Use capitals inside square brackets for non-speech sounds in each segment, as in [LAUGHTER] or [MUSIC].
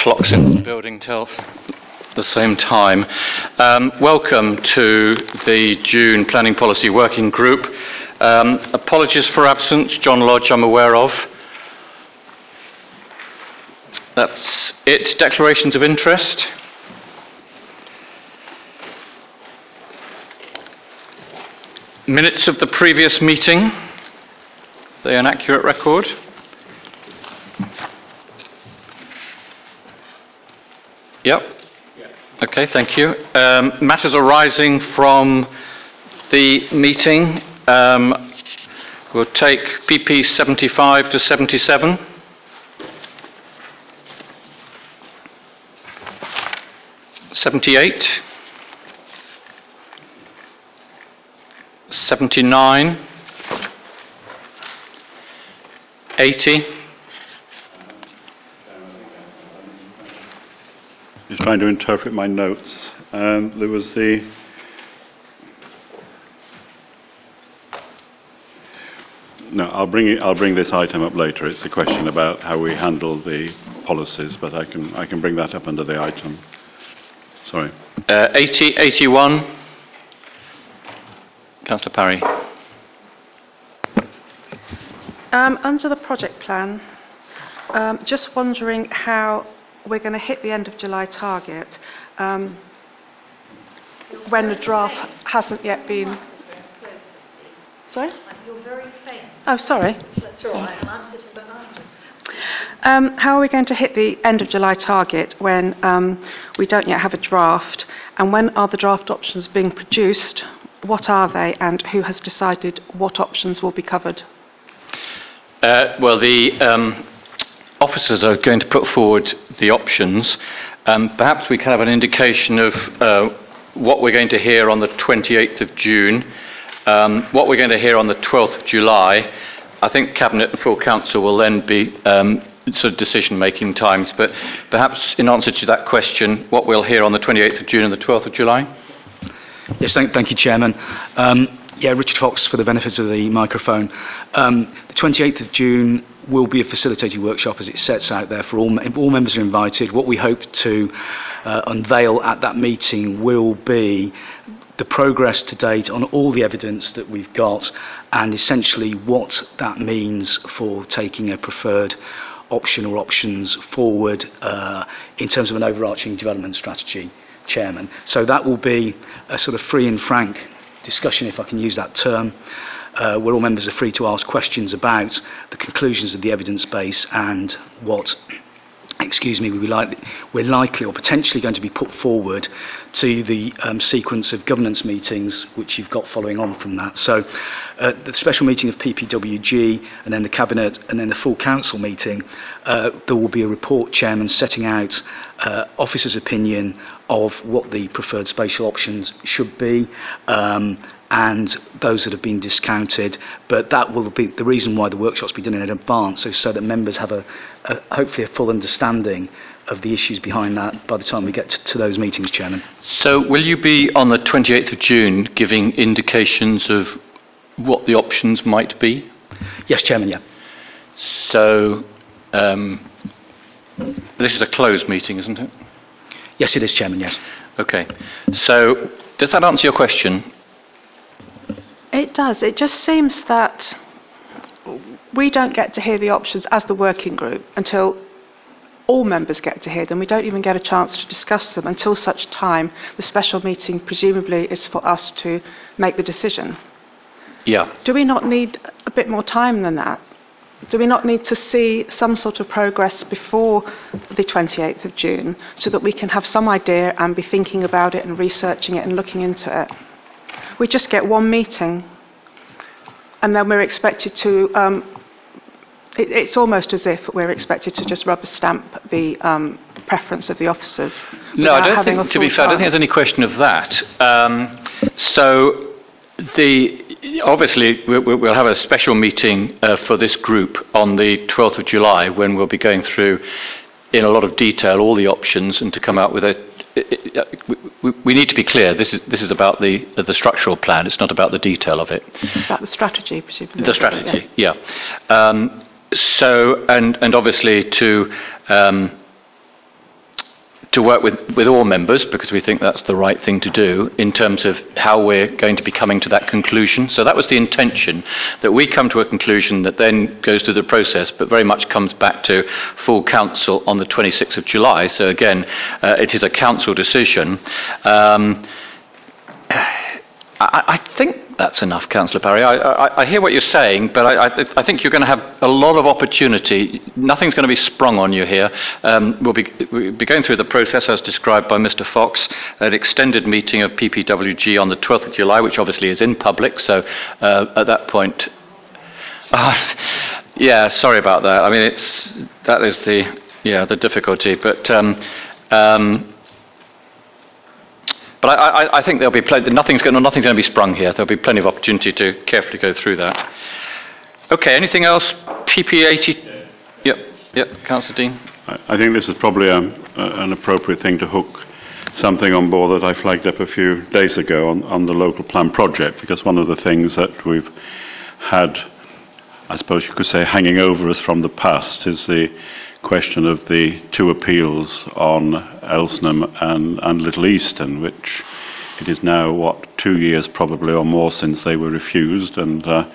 clocks in the building tell the same time. Um, welcome to the June Planning Policy Working Group. Um, apologies for absence. John Lodge, I'm aware of. That's it. Declarations of interest. Minutes of the previous meeting. Are they an accurate record? Yep. Okay, thank you. Um, matters arising from the meeting. Um, we'll take PP 75 to 77. Seventy-eight, seventy-nine, eighty, Just trying to interpret my notes. Um, there was the. No, I'll bring, it, I'll bring this item up later. It's a question about how we handle the policies, but I can, I can bring that up under the item. Sorry. uh, 80, 81. Councillor Parry. Um, under the project plan, um, just wondering how we're going to hit the end of July target um, when the draft hasn't yet been. Sorry? You're very faint. Oh, sorry. That's all right. I'll answer behind you. Um, how are we going to hit the end of July target when um, we don't yet have a draft? And when are the draft options being produced? What are they, and who has decided what options will be covered? Uh, well, the um, officers are going to put forward the options. Um, perhaps we can have an indication of uh, what we're going to hear on the 28th of June, um, what we're going to hear on the 12th of July. I think Cabinet and full Council will then be um, sort of decision-making times. But perhaps in answer to that question, what we'll hear on the 28th of June and the 12th of July. Yes, thank, thank you, Chairman. Um, yeah, Richard Fox for the benefit of the microphone. Um, the 28th of June will be a facilitated workshop as it sets out there for all, all members are invited. What we hope to uh, unveil at that meeting will be the progress to date on all the evidence that we've got and essentially what that means for taking a preferred option or options forward uh, in terms of an overarching development strategy, Chairman. So that will be a sort of free and frank discussion, if I can use that term, uh, where all members are free to ask questions about the conclusions of the evidence base and what, [CLEARS THROAT] excuse me, we like, we're likely or potentially going to be put forward to the um, sequence of governance meetings which you've got following on from that. So uh, the special meeting of PPWG and then the Cabinet and then the full Council meeting, uh, there will be a report, Chairman, setting out uh, officers' opinion of what the preferred spatial options should be um, and those that have been discounted. But that will be the reason why the workshops be done in advance, so, so that members have a, a hopefully a full understanding of the issues behind that by the time we get to, to those meetings, Chairman. So will you be on the 28th of June giving indications of what the options might be? Yes, Chairman, yeah. So, um, this is a closed meeting, isn't it? Yes, it is, Chairman, yes. Okay. So, does that answer your question? It does. It just seems that we don't get to hear the options as the working group until all members get to hear them. We don't even get a chance to discuss them until such time the special meeting presumably is for us to make the decision. Yeah. Do we not need a bit more time than that? Do we not need to see some sort of progress before the 28th of June so that we can have some idea and be thinking about it and researching it and looking into it? We just get one meeting and then we're expected to. Um, it, it's almost as if we're expected to just rubber stamp the um, preference of the officers. No, I don't think, to be fair, I don't think there's any question of that. Um, so, the, obviously, we, we- we'll have a special meeting uh, for this group on the 12th of July when we'll be going through in a lot of detail all the options and to come out with a. we- We, we need to be clear. This is this is about the the structural plan. It's not about the detail of it. It's about the strategy, presumably. The strategy, yeah. Um, so, and, and obviously to um, to work with, with all members because we think that's the right thing to do in terms of how we're going to be coming to that conclusion. So that was the intention that we come to a conclusion that then goes through the process, but very much comes back to full council on the 26th of July. So again, uh, it is a council decision. Um, I, I think that's enough, Councillor Parry. I, I, I hear what you're saying, but I, think you're going to have a lot of opportunity. Nothing's going to be sprung on you here. Um, we'll, be, we'll be going through the process as described by Mr. Fox, an extended meeting of PPWG on the 12th of July, which obviously is in public. So uh, at that point, [LAUGHS] uh, yeah, sorry about that. I mean, it's that is the yeah the difficulty, but. Um, um, but I, I, I think there'll be plenty, nothing's going, nothing's going to be sprung here. There'll be plenty of opportunity to carefully go through that. Okay, anything else? PP80? Yep, yep, Councillor Dean. I I think this is probably a, a, an appropriate thing to hook something on board that I flagged up a few days ago on, on the local plan project, because one of the things that we've had, I suppose you could say, hanging over us from the past is the question of the two appeals on Elsenham and, and Little Easton, which it is now, what, two years probably or more since they were refused, and uh,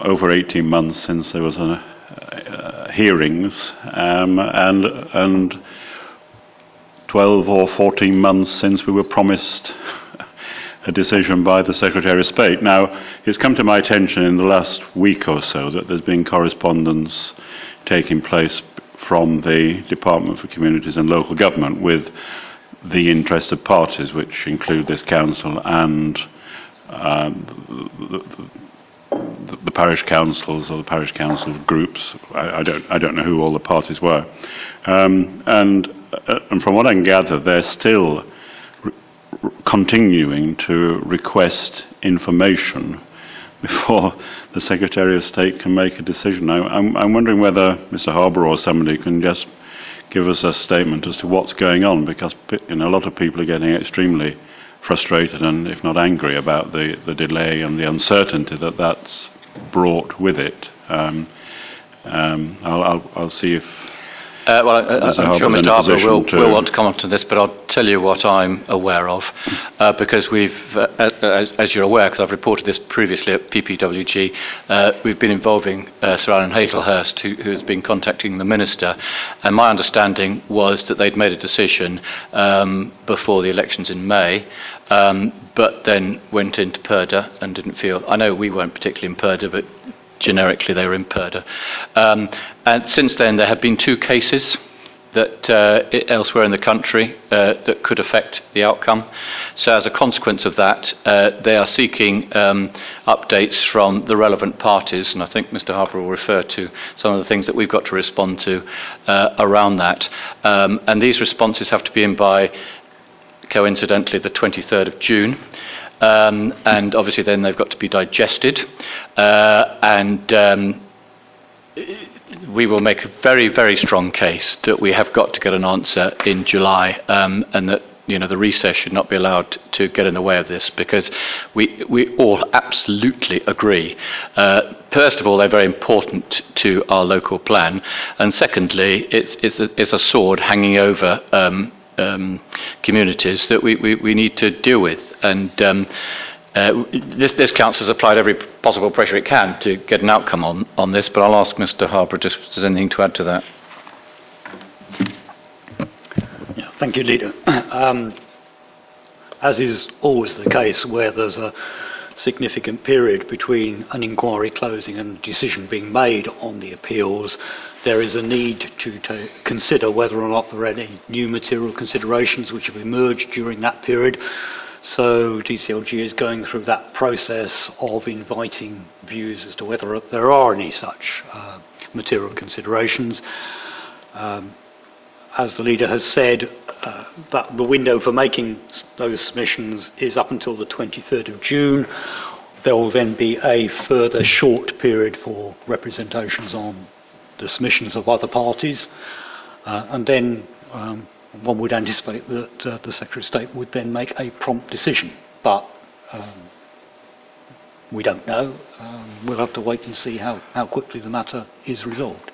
over 18 months since there was a, uh, hearings, um, and, and 12 or 14 months since we were promised a decision by the Secretary of State. Now, it's come to my attention in the last week or so that there's been correspondence taking place from the Department for Communities and Local Government with the interested parties, which include this council and um, the, the, the, parish councils or the parish council groups. I, I, don't, I don't know who all the parties were. Um, and, uh, and from what I can gather, they're still re- continuing to request information before the Secretary of State can make a decision. I, I'm wondering whether Mr. Harborough or somebody can just give us a statement as to what's going on, because you know, a lot of people are getting extremely frustrated and, if not angry, about the, the delay and the uncertainty that that's brought with it. Um, um, I'll, I'll, I'll see if uh, well, I, I'm sure Mr. Harborough will, will, want to comment on this, but I'll tell you what I'm aware of, uh, because we've, uh, as, as, you're aware, because I've reported this previously at PPWG, uh, we've been involving uh, Sir Alan Haselhurst, who, who, has been contacting the Minister, and my understanding was that they'd made a decision um, before the elections in May, um, but then went into Purdah and didn't feel, I know we weren't particularly in Purdah, but generically they were in Purdah. Um, and since then, there have been two cases that uh, elsewhere in the country uh, that could affect the outcome. So, as a consequence of that, uh, they are seeking um, updates from the relevant parties, and I think Mr. Harborough will refer to some of the things that we've got to respond to uh, around that. Um, and these responses have to be in by, coincidentally, the 23rd of June. Um, and obviously, then they've got to be digested. Uh, and um, we will make a very, very strong case that we have got to get an answer in July, um, and that you know the recess should not be allowed to get in the way of this because we we all absolutely agree. Uh, first of all, they're very important to our local plan, and secondly, it's it's a, it's a sword hanging over. Um, um, communities that we, we, we, need to deal with. And um, uh, this, this council has applied every possible pressure it can to get an outcome on, on this, but I'll ask Mr. Harborough if there's anything to add to that. Yeah, thank you, Leader. [COUGHS] Um, as is always the case where there's a significant period between an inquiry closing and a decision being made on the appeals, there is a need to, to, consider whether or not there are any new material considerations which have emerged during that period. So DCLG is going through that process of inviting views as to whether there are any such uh, material considerations. Um, as the leader has said, uh, that the window for making those submissions is up until the 23rd of June. There will then be a further short period for representations on the submissions of other parties, uh, and then um, one would anticipate that uh, the Secretary of State would then make a prompt decision. But um, we don't know. Um, we'll have to wait and see how, how quickly the matter is resolved.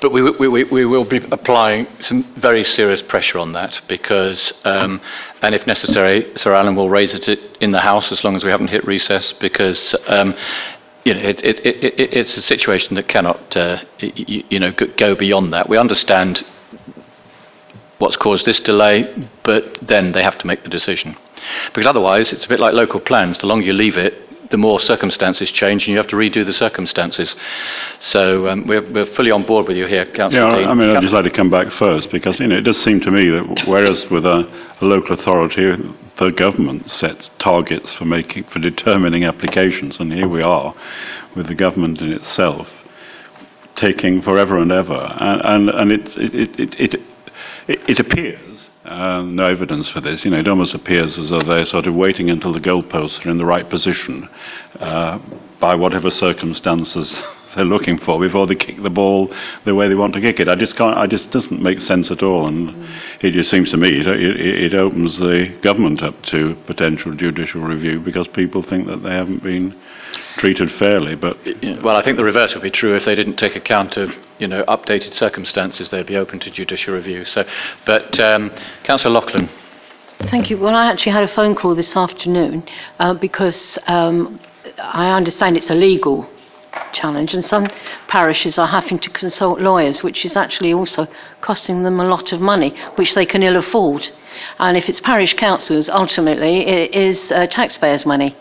But we, we, we, will be applying some very serious pressure on that because, um, and if necessary, Sir Alan will raise it in the House as long as we haven't hit recess because, um, you know, it, it, it, it, it's a situation that cannot, uh, you, you know, go beyond that. We understand what's caused this delay, but then they have to make the decision. Because otherwise, it's a bit like local plans. The longer you leave it, the more circumstances change, and you have to redo the circumstances. So um, we're, we're fully on board with you here, Councillor Yeah, Dean. I mean, I'd just like to come back first because, you know, it does seem to me that whereas with a, a local authority, the government sets targets for making, for determining applications, and here we are with the government in itself taking forever and ever. And, and, and it, it, it, it, it, appears, uh, no evidence for this, you know, it almost appears as though they're sort of waiting until the goalposts are in the right position uh, by whatever circumstances [LAUGHS] they're looking for before they kick the ball the way they want to kick it. I just can't, I just doesn't make sense at all. And it just seems to me it, it, it opens the government up to potential judicial review because people think that they haven't been treated fairly. But Well, I think the reverse would be true if they didn't take account of, you know, updated circumstances. They'd be open to judicial review. So, but um, Councillor Loughlin. Thank you. Well, I actually had a phone call this afternoon uh, because um, I understand it's a legal challenge, and some parishes are having to consult lawyers, which is actually also costing them a lot of money, which they can ill afford. And if it's parish councils, ultimately, it is uh, taxpayers' money.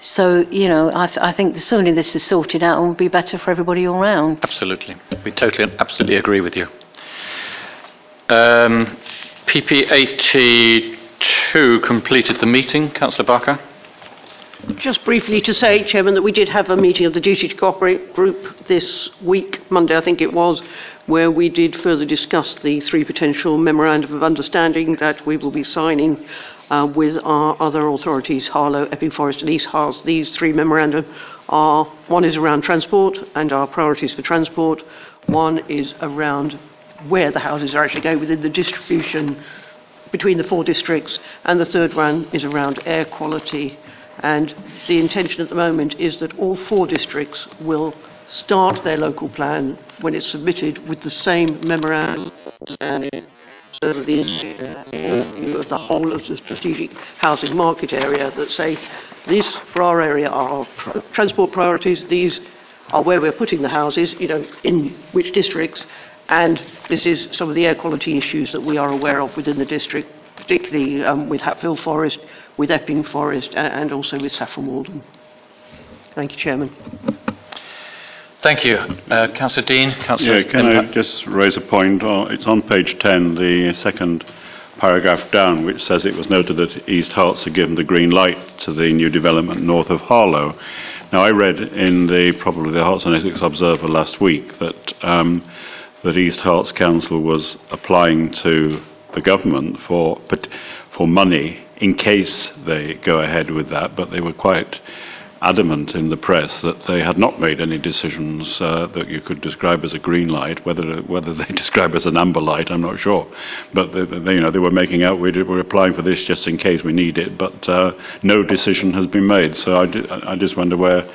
So, you know, I, th- I think the sooner this is sorted out, it will be better for everybody all round. Absolutely. We totally and absolutely agree with you. Um, PP82 completed the meeting. Councillor Barker. Just briefly to say, Chairman, that we did have a meeting of the Duty to Cooperate group this week, Monday I think it was, where we did further discuss the three potential memorandum of understanding that we will be signing uh, with our other authorities, Harlow, Epping Forest and East Herts. These three memorandum are, one is around transport and our priorities for transport, one is around where the houses are actually going within the distribution between the four districts, and the third one is around air quality. And the intention at the moment is that all four districts will start their local plan when it's submitted with the same memorandum so that the the whole of the strategic housing market area that say this for our area are our tr- transport priorities, these are where we're putting the houses, you know, in which districts, and this is some of the air quality issues that we are aware of within the district, particularly um, with Hatfield Forest, with Epping Forest, and also with Saffron Walden. Thank you, Chairman. Thank you. Uh, Councillor Dean. Councillor yeah, can I just raise a point? Oh, It's on page 10, the second paragraph down, which says it was noted that East Herts had given the green light to the new development north of Harlow. Now, I read in the probably the Herts and Essex Observer last week that um, that East Herts Council was applying to the government for for money in case they go ahead with that, but they were quite adamant in the press that they had not made any decisions uh, that you could describe as a green light. Whether whether they [LAUGHS] describe as an amber light, I'm not sure. But they, they, you know they were making out we we're applying for this just in case we need it, but uh, no decision has been made. So I, I just wonder where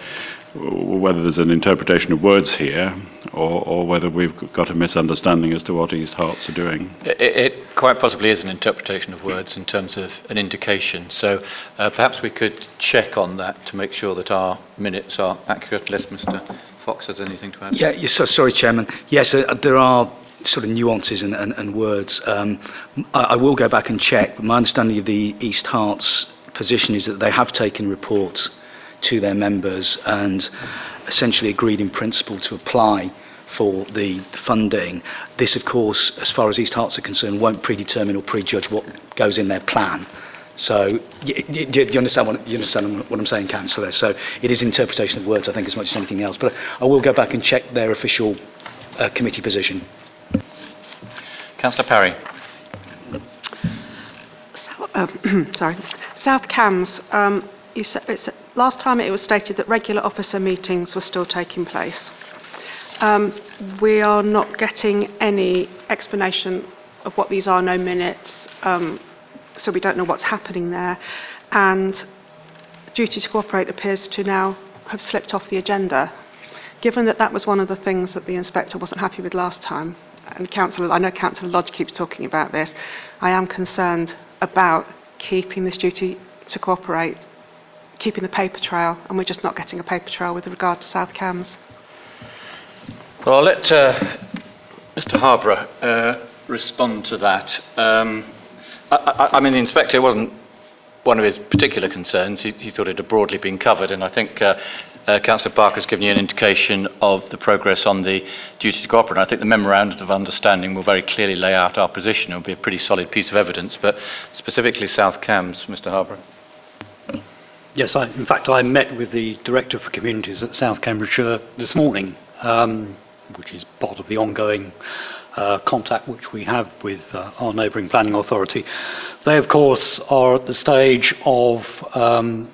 whether there's an interpretation of words here, or, or whether we've got a misunderstanding as to what East Herts are doing. It, it quite possibly is an interpretation of words in terms of an indication. So uh, perhaps we could check on that to make sure that our minutes are accurate, unless Mr. Fox has anything to add. Yeah, yes, so, sorry, Chairman. Yes, uh, there are sort of nuances and, and, and words. Um, I, I will go back and check, but my understanding of the East Herts position is that they have taken reports to their members and essentially agreed in principle to apply for the funding. This, of course, as far as East Herts are concerned, won't predetermine or prejudge what goes in their plan. So, y- y- do you understand what, you understand what I'm saying, Councillor? So, it is interpretation of words, I think, as much as anything else. But I will go back and check their official uh, committee position. Councillor Parry. um, [CLEARS THROAT] sorry, South Cambs. Um, you sa it's, last time it was stated that regular officer meetings were still taking place. Um, we are not getting any explanation of what these are, no minutes, um, so we don't know what's happening there. And duty to cooperate appears to now have slipped off the agenda. given that that was one of the things that the inspector wasn't happy with last time, and Councillor, I know Councillor Lodge keeps talking about this, I am concerned about keeping this duty to cooperate, keeping the paper trail, and we're just not getting a paper trail with regard to South Cambs. Well, I'll let uh, Mr Harborough uh, respond to that. Um, I, I, I mean, the inspector wasn't one of his particular concerns. He, he thought it had broadly been covered, and I think uh, uh, Councillor given you an indication of the progress on the duty to cooperate. And I think the memorandum of understanding will very clearly lay out our position. It will be a pretty solid piece of evidence, but specifically South Cambs, Mr Harborough. Yes, I, in fact, I met with the Director for Communities at South Cambridgeshire this morning, um, which is part of the ongoing uh, contact which we have with uh, our neighbouring planning authority. They, of course, are at the stage of um,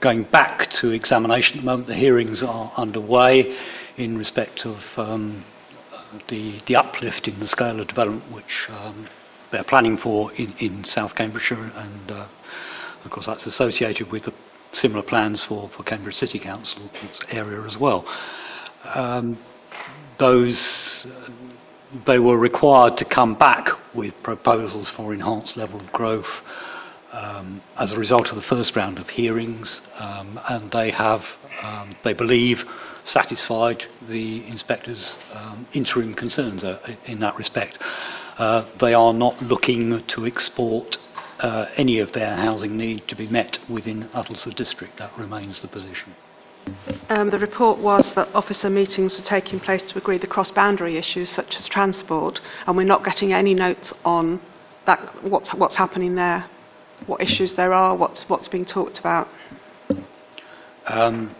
going back to examination at the moment. The hearings are underway in respect of um, the, the uplift in the scale of development which um, they're planning for in, in South Cambridgeshire, and uh, of course that's associated with the similar plans for, for Cambridge City Council area as well. Um, those they were required to come back with proposals for enhanced level of growth um, as a result of the first round of hearings, um, and they have, um, they believe, satisfied the inspectors' um, interim concerns uh, in that respect. Uh, they are not looking to export uh, any of their housing need to be met within Uttlesford District. That remains the position. Um, the report was that officer meetings are taking place to agree the cross-boundary issues such as transport, and we're not getting any notes on that, what's, what's happening there, what issues there are, what's, what's being talked about. Um,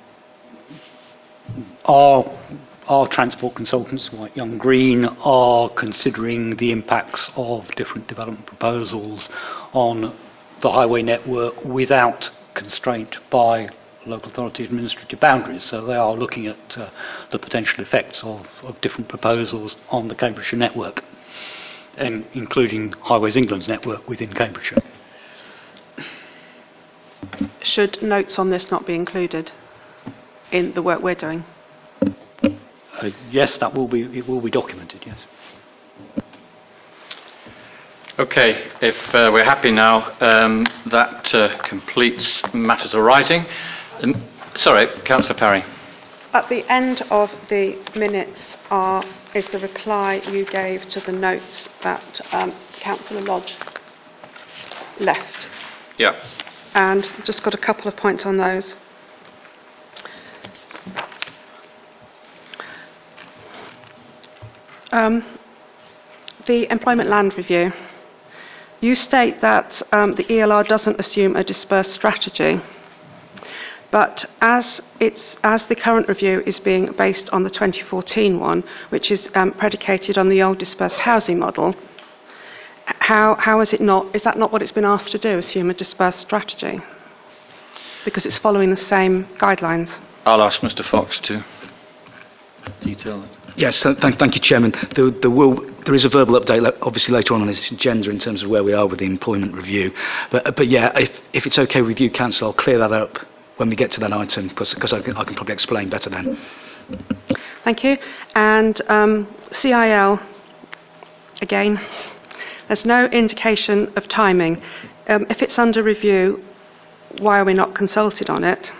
our, our transport consultants, like Young Green, are considering the impacts of different development proposals on the highway network without constraint by local authority administrative boundaries. So they are looking at uh, the potential effects of, of different proposals on the Cambridgeshire network, and including Highways England's network within Cambridgeshire. Should notes on this not be included in the work we're doing? Uh, yes, that will be it will be documented. Yes. Okay, if uh, we're happy now, um, that uh, completes matters arising. Um, sorry, Councillor Parry. At the end of the minutes are, is the reply you gave to the notes that um, Councillor Lodge left. Yeah. And just got a couple of points on those. Um, the employment land review. You state that um, the ELR doesn't assume a dispersed strategy. But as, as the current review is being based on the 2014 one, which is um, predicated on the old dispersed housing model, how, how is it not, is that not what it's been asked to do, assume a dispersed strategy? Because it's following the same guidelines. I'll ask Mr Fox to detail that. Yes, thank, you, Chairman. There, there, will, there is a verbal update, obviously, later on on this agenda in terms of where we are with the employment review. But, but yeah, if, if it's okay with you, Council, I'll clear that up when we get to that item, because I can, I can probably explain better then. Thank you. And um, CIL, again, there's no indication of timing. Um, if it's under review, why are we not consulted on it?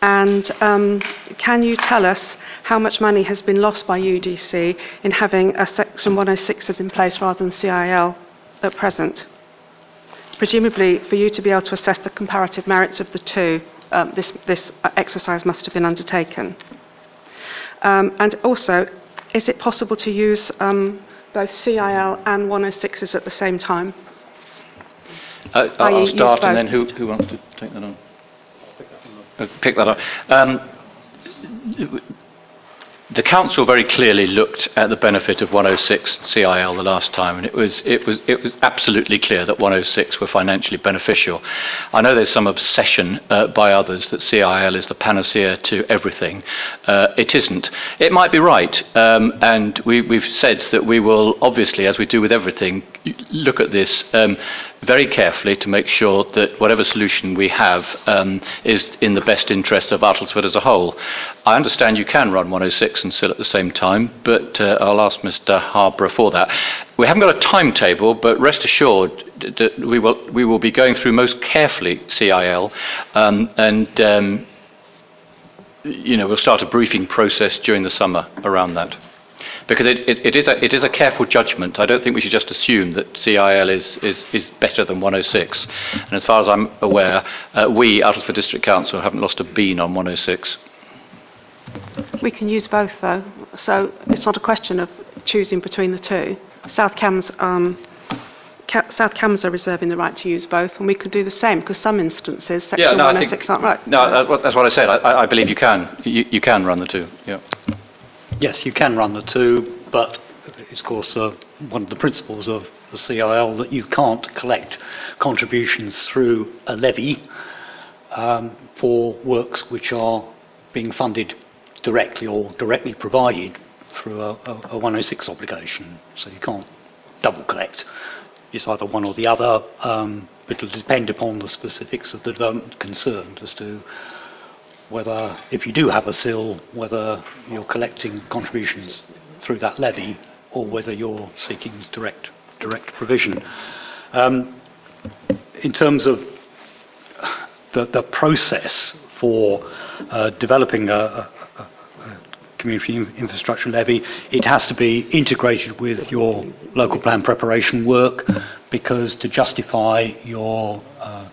And um, can you tell us how much money has been lost by UDC in having a Section 106 in place rather than CIL at present? Presumably, for you to be able to assess the comparative merits of the two, um, this, this exercise must have been undertaken. Um, and also, is it possible to use um, both CIL and 106s at the same time? Uh, I'll use start, and then who, who wants to take that on? Uh, Pick that up. Um, the council very clearly looked at the benefit of 106 CIL the last time, and it was it was it was absolutely clear that 106 were financially beneficial. I know there's some obsession uh, by others that CIL is the panacea to everything. Uh, it isn't. It might be right, um, and we, we've said that we will obviously, as we do with everything, look at this um, very carefully to make sure that whatever solution we have um, is in the best interest of Uttlesford as a whole. I understand you can run 106 and CIL at the same time, but uh, I'll ask Mr. Harborough for that. We haven't got a timetable, but rest assured that we will, we will be going through most carefully CIL um, and um, you know, we'll start a briefing process during the summer around that because it, it, it, is a, it is a careful judgment. I don't think we should just assume that CIL is, is, is better than 106. And as far as I'm aware, uh, we, Uttlesford District Council, haven't lost a bean on 106. We can use both, though. So it's not a question of choosing between the two. South Cambs, um, Ca- South Cambs are reserving the right to use both, and we could do the same because some instances Section Yeah, no, I 106 think- aren't right. No, that's what, that's what I said. I, I believe you can. You, you can run the two. Yeah. Yes, you can run the two, but it's of course uh, one of the principles of the CIL that you can't collect contributions through a levy um, for works which are being funded directly or directly provided through a, a, a 106 obligation. So you can't double collect. It's either one or the other. Um, it'll depend upon the specifics of the development concerned as to whether, if you do have a CIL, whether you're collecting contributions through that levy or whether you're seeking direct, direct provision. Um, in terms of the, the process for uh, developing a community infrastructure levy, it has to be integrated with your local plan preparation work because to justify your uh,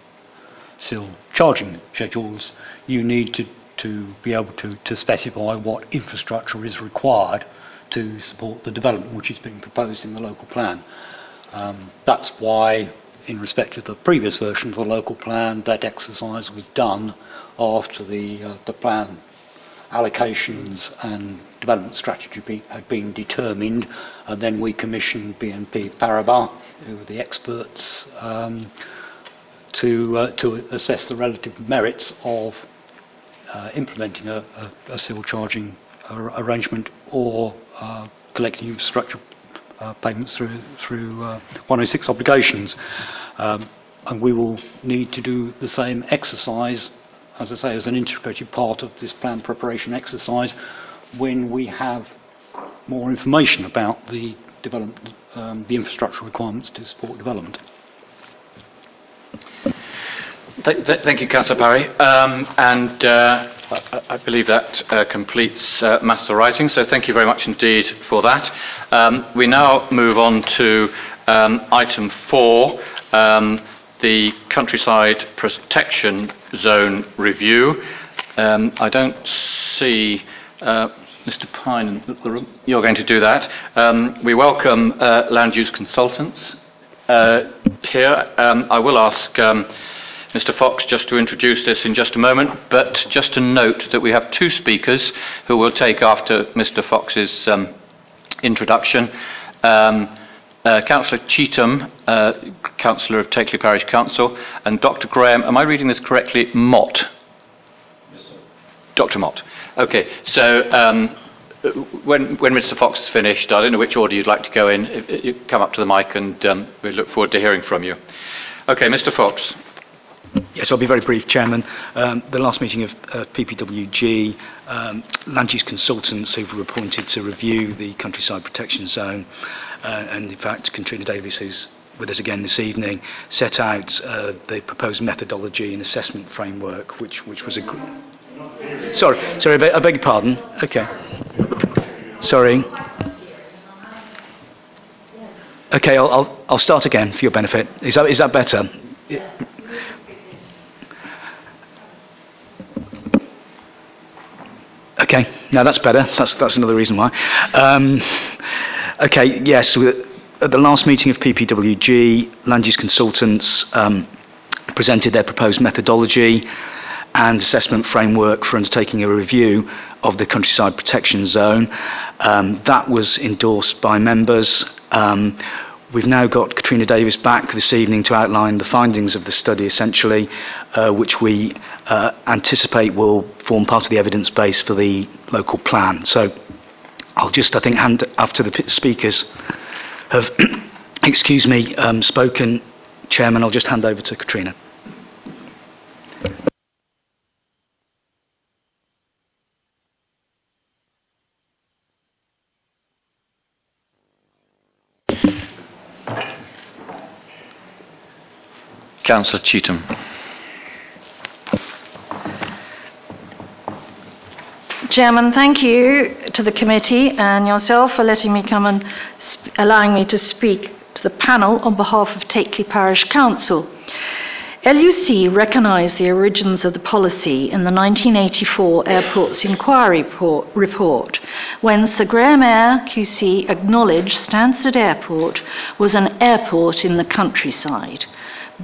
CIL charging schedules, you need to, to be able to, to specify what infrastructure is required to support the development which is being proposed in the local plan. Um, that's why, in respect of the previous version of the local plan, that exercise was done after the, uh, the plan allocations and development strategy had been determined, and then we commissioned BNP Paribas, who were the experts, um, to, uh, to assess the relative merits of uh, implementing a, a, a civil charging ar- arrangement or uh, collecting infrastructure uh, payments through, through uh, 106 obligations. Um, and we will need to do the same exercise, as I say, as an integrated part of this plan preparation exercise when we have more information about the development, um, the infrastructure requirements to support development. Th- th- thank you, Councillor Parry. Um, and uh, I, I believe that uh, completes uh, Master Writing, so thank you very much indeed for that. Um, we now move on to um, item four, um, the Countryside Protection Zone Review. Um, I don't see uh, Mr. Pine in the room. You're going to do that. Um, we welcome uh, land use consultants uh, here. Um, I will ask um, Mr. Fox just to introduce this in just a moment, but just to note that we have two speakers who will take after Mr. Fox's um, introduction. Um, uh, Councillor Cheetham, uh, Councillor of Takeley Parish Council, and Dr. Graham, am I reading this correctly? Mott. Yes, sir. Dr. Mott. Okay, so um, when, when Mr. Fox is finished, I don't know which order you'd like to go in. If- if You come up to the mic and um, we look forward to hearing from you. Okay, Mr. Fox. Yes, I'll be very brief, Chairman. Um, the last meeting of uh, PPWG, um, land use consultants who were appointed to review the countryside protection zone, uh, and in fact, Katrina Davies, who's with us again this evening, set out uh, the proposed methodology and assessment framework, which, which was a. Sorry, sorry, I beg, your pardon. Okay. Sorry. Okay, I'll, I'll, I'll start again for your benefit. Is that, is that better? Okay, now that's better. That's, that's another reason why. Um, okay, yes, at the last meeting of PPWG, land use consultants um, presented their proposed methodology, and assessment framework for undertaking a review of the countryside protection zone. Um, that was endorsed by members. Um, we've now got Katrina Davis back this evening to outline the findings of the study, essentially, uh, which we uh, anticipate will form part of the evidence base for the local plan. So I'll just, I think, hand after the speakers have, [CLEARS THROAT] excuse me, um, spoken, Chairman, I'll just hand over to Katrina. Councillor Cheetham. Chairman, thank you to the committee and yourself for letting me come and sp- allowing me to speak to the panel on behalf of Takeley Parish Council. LUC recognised the origins of the policy in the 1984 Airports Inquiry report, when Sir Graham Eyre QC acknowledged Stansted Airport was an airport in the countryside.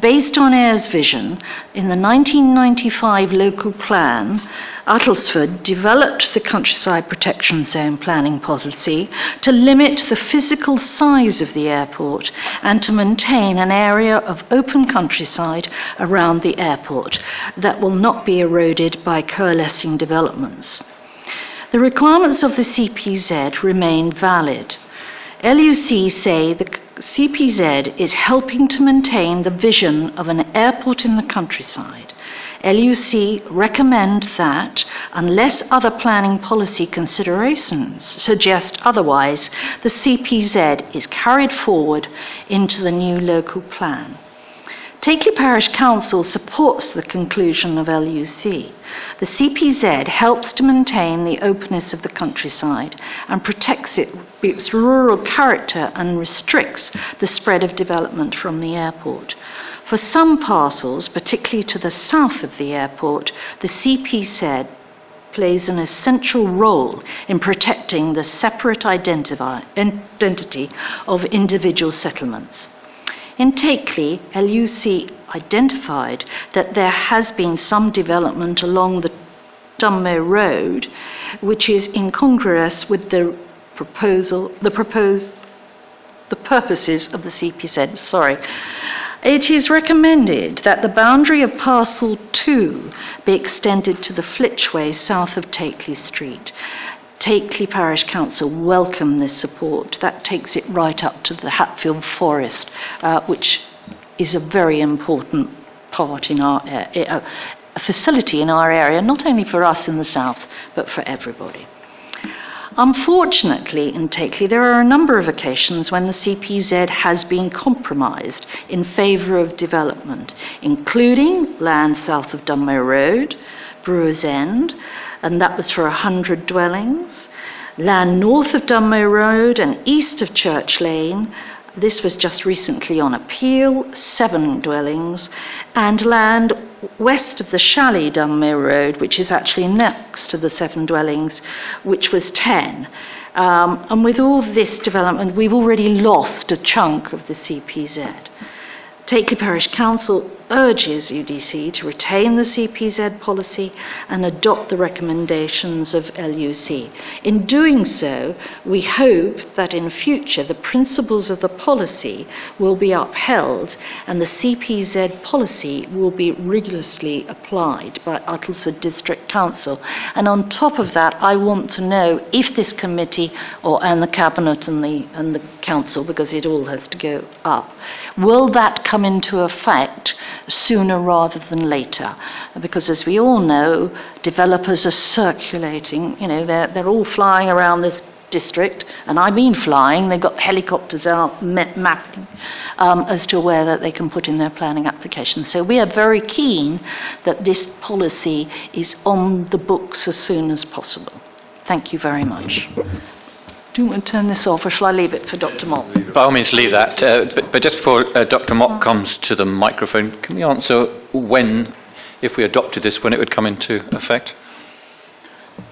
Based on Eyre's vision, in the 1995 local plan, Uttlesford developed the countryside protection zone planning policy to limit the physical size of the airport and to maintain an area of open countryside around the airport that will not be eroded by coalescing developments. The requirements of the CPZ remain valid. LUC say the CPZ is helping to maintain the vision of an airport in the countryside. LUC recommend that, unless other planning policy considerations suggest otherwise, the CPZ is carried forward into the new local plan. Takeley Parish Council supports the conclusion of LUC. The CPZ helps to maintain the openness of the countryside and protects it, its rural character and restricts the spread of development from the airport. For some parcels, particularly to the south of the airport, the CPZ plays an essential role in protecting the separate identity of individual settlements. In Takeley, LUC identified that there has been some development along the Dunmow Road, which is incongruous with the proposal, the proposed, the purposes of the CPZ. Sorry. It is recommended that the boundary of Parcel 2 be extended to the Flitchway south of Takeley Street. Takeley Parish Council welcome this support. That takes it right up to the Hatfield Forest, uh, which is a very important part in our uh, a facility in our area, not only for us in the south, but for everybody. Unfortunately, in Takeley, there are a number of occasions when the CPZ has been compromised in favour of development, including land south of Dunmow Road, Brewer's End, and that was for 100 dwellings. Land north of Dunmow Road and east of Church Lane, this was just recently on appeal, seven dwellings, and land west of the Shalley Dunmow Road, which is actually next to the seven dwellings, which was 10. Um, and with all this development, we've already lost a chunk of the CPZ. Takeley Parish Council urges UDC to retain the CPZ policy and adopt the recommendations of LUC. In doing so, we hope that in future the principles of the policy will be upheld and the CPZ policy will be rigorously applied by Uttlesford District Council. And on top of that, I want to know if this committee or and the cabinet and the and the council because it all has to go up will that come into effect sooner rather than later. Because as we all know, developers are circulating, you know, they're, they're all flying around this district, and I mean flying, they've got helicopters out mapping um, as to where that they can put in their planning applications. So we are very keen that this policy is on the books as soon as possible. Thank you very much. Do you want to turn this off, or shall I leave it for Dr. Mott? By all means, leave that. Uh, but, but, just before uh, Dr. Mott comes to the microphone, can we answer when, if we adopted this, when it would come into effect?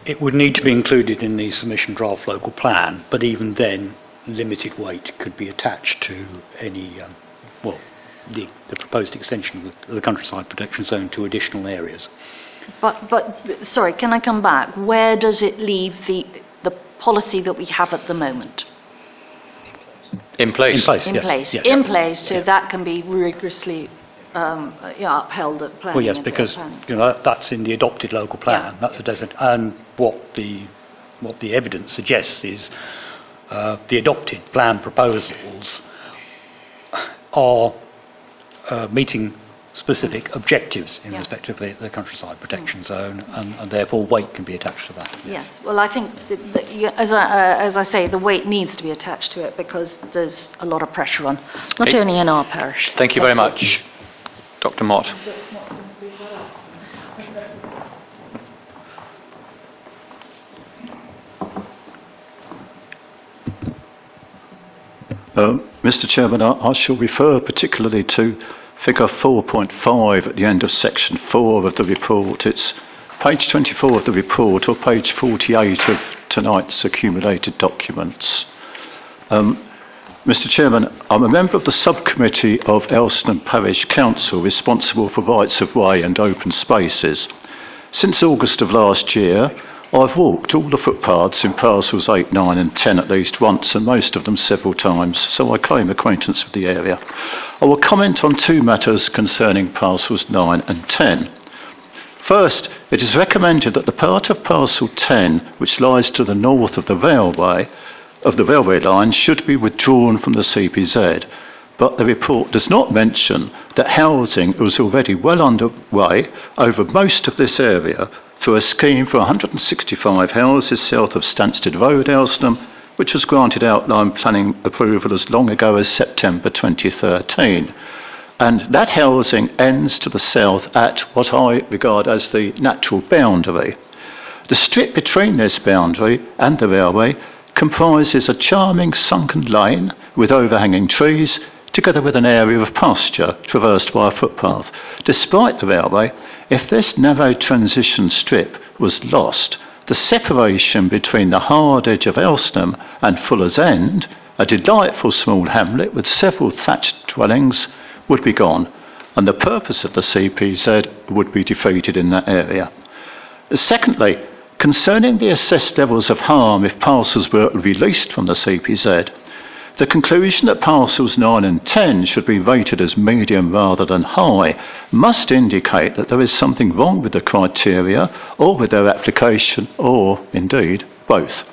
It would need to be included in the submission draft local plan, but even then, limited weight could be attached to any, um, well, the, the proposed extension of the, the countryside protection zone to additional areas. But, but, sorry, can I come back? Where does it leave the, the policy that we have at the moment? In place. In place, In yes. place, yes. in place, so Yeah. that can be rigorously um, yeah, upheld at planning. Well, yes, because you know that's in the adopted local plan. Yeah. That's a desert, and what the what the evidence suggests is uh, the adopted plan proposals are uh, meeting specific objectives in Yeah. respect of the, the countryside protection zone, and, and therefore weight can be attached to that. Yes, well, I think, that, that you, as, I, uh, as I say, the weight needs to be attached to it because there's a lot of pressure on, not Okay. only in our parish. Thank you very much. Dr. Mott. Uh, Mr Chairman, I, I shall refer particularly to figure 4.5 at the end of section 4 of the report. It's page 24 of the report or page 48 of tonight's accumulated documents. Um, Mr Chairman, I'm a member of the subcommittee of Elsenham Parish Council responsible for rights of way and open spaces. Since August of last year, I've walked all the footpaths in parcels 8, 9 and 10 at least once and most of them several times, so I claim acquaintance with the area. I will comment on two matters concerning parcels 9 and 10. First, it is recommended that the part of parcel 10 which lies to the north of the railway of the railway line should be withdrawn from the CPZ, but the report does not mention that housing was already well underway over most of this area through a scheme for 165 houses south of Stansted Road, Elsenham, which was granted outline planning approval as long ago as September 2013. And that housing ends to the south at what I regard as the natural boundary. The strip between this boundary and the railway comprises a charming sunken lane with overhanging trees, together with an area of pasture traversed by a footpath. Despite the railway, if this narrow transition strip was lost, the separation between the hard edge of Elsenham and Fuller's End, a delightful small hamlet with several thatched dwellings, would be gone, and the purpose of the CPZ would be defeated in that area. Secondly, concerning the assessed levels of harm if parcels were released from the CPZ, the conclusion that parcels 9 and 10 should be rated as medium rather than high must indicate that there is something wrong with the criteria or with their application, or indeed both.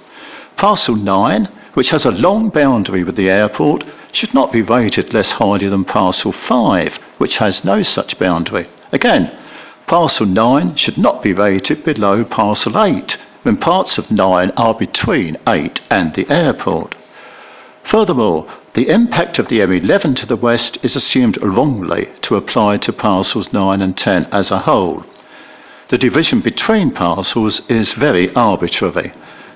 Parcel 9, which has a long boundary with the airport, should not be rated less highly than Parcel 5, which has no such boundary. Again, Parcel 9 should not be rated below Parcel 8, when parts of 9 are between 8 and the airport. Furthermore, the impact of the M11 to the west is assumed wrongly to apply to parcels 9 and 10 as a whole. The division between parcels is very arbitrary.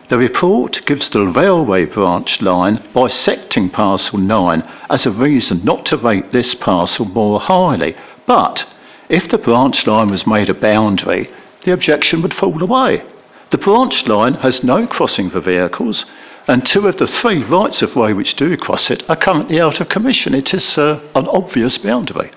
The report gives the railway branch line bisecting parcel 9 as a reason not to rate this parcel more highly. But if the branch line was made a boundary, the objection would fall away. The branch line has no crossing for vehicles, and two of the three rights of way which do cross it are currently out of commission. It is uh, an obvious boundary.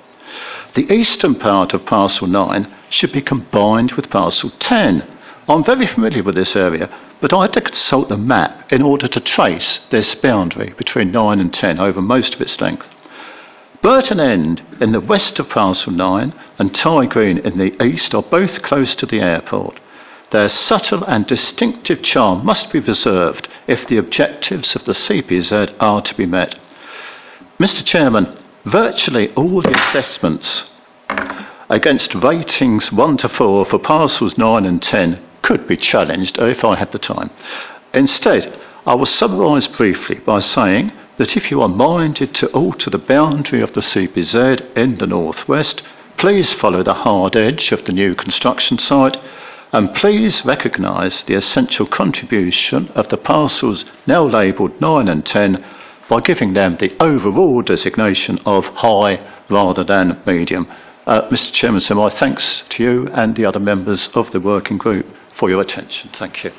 The eastern part of parcel 9 should be combined with parcel 10. I'm very familiar with this area, but I had to consult the map in order to trace this boundary between 9 and 10 over most of its length. Burton End in the west of parcel 9 and Tye Green in the east are both close to the airport. Their subtle and distinctive charm must be preserved if the objectives of the CPZ are to be met. Mr Chairman, virtually all the assessments against ratings 1 to 4 for parcels 9 and 10 could be challenged oh, if I had the time. Instead, I will summarise briefly by saying that if you are minded to alter the boundary of the CPZ in the northwest, please follow the hard edge of the new construction site and please recognise the essential contribution of the parcels now labelled 9 and 10 by giving them the overall designation of high rather than medium. Uh, Mr Chairman, so my thanks to you and the other members of the working group for your attention. Thank you.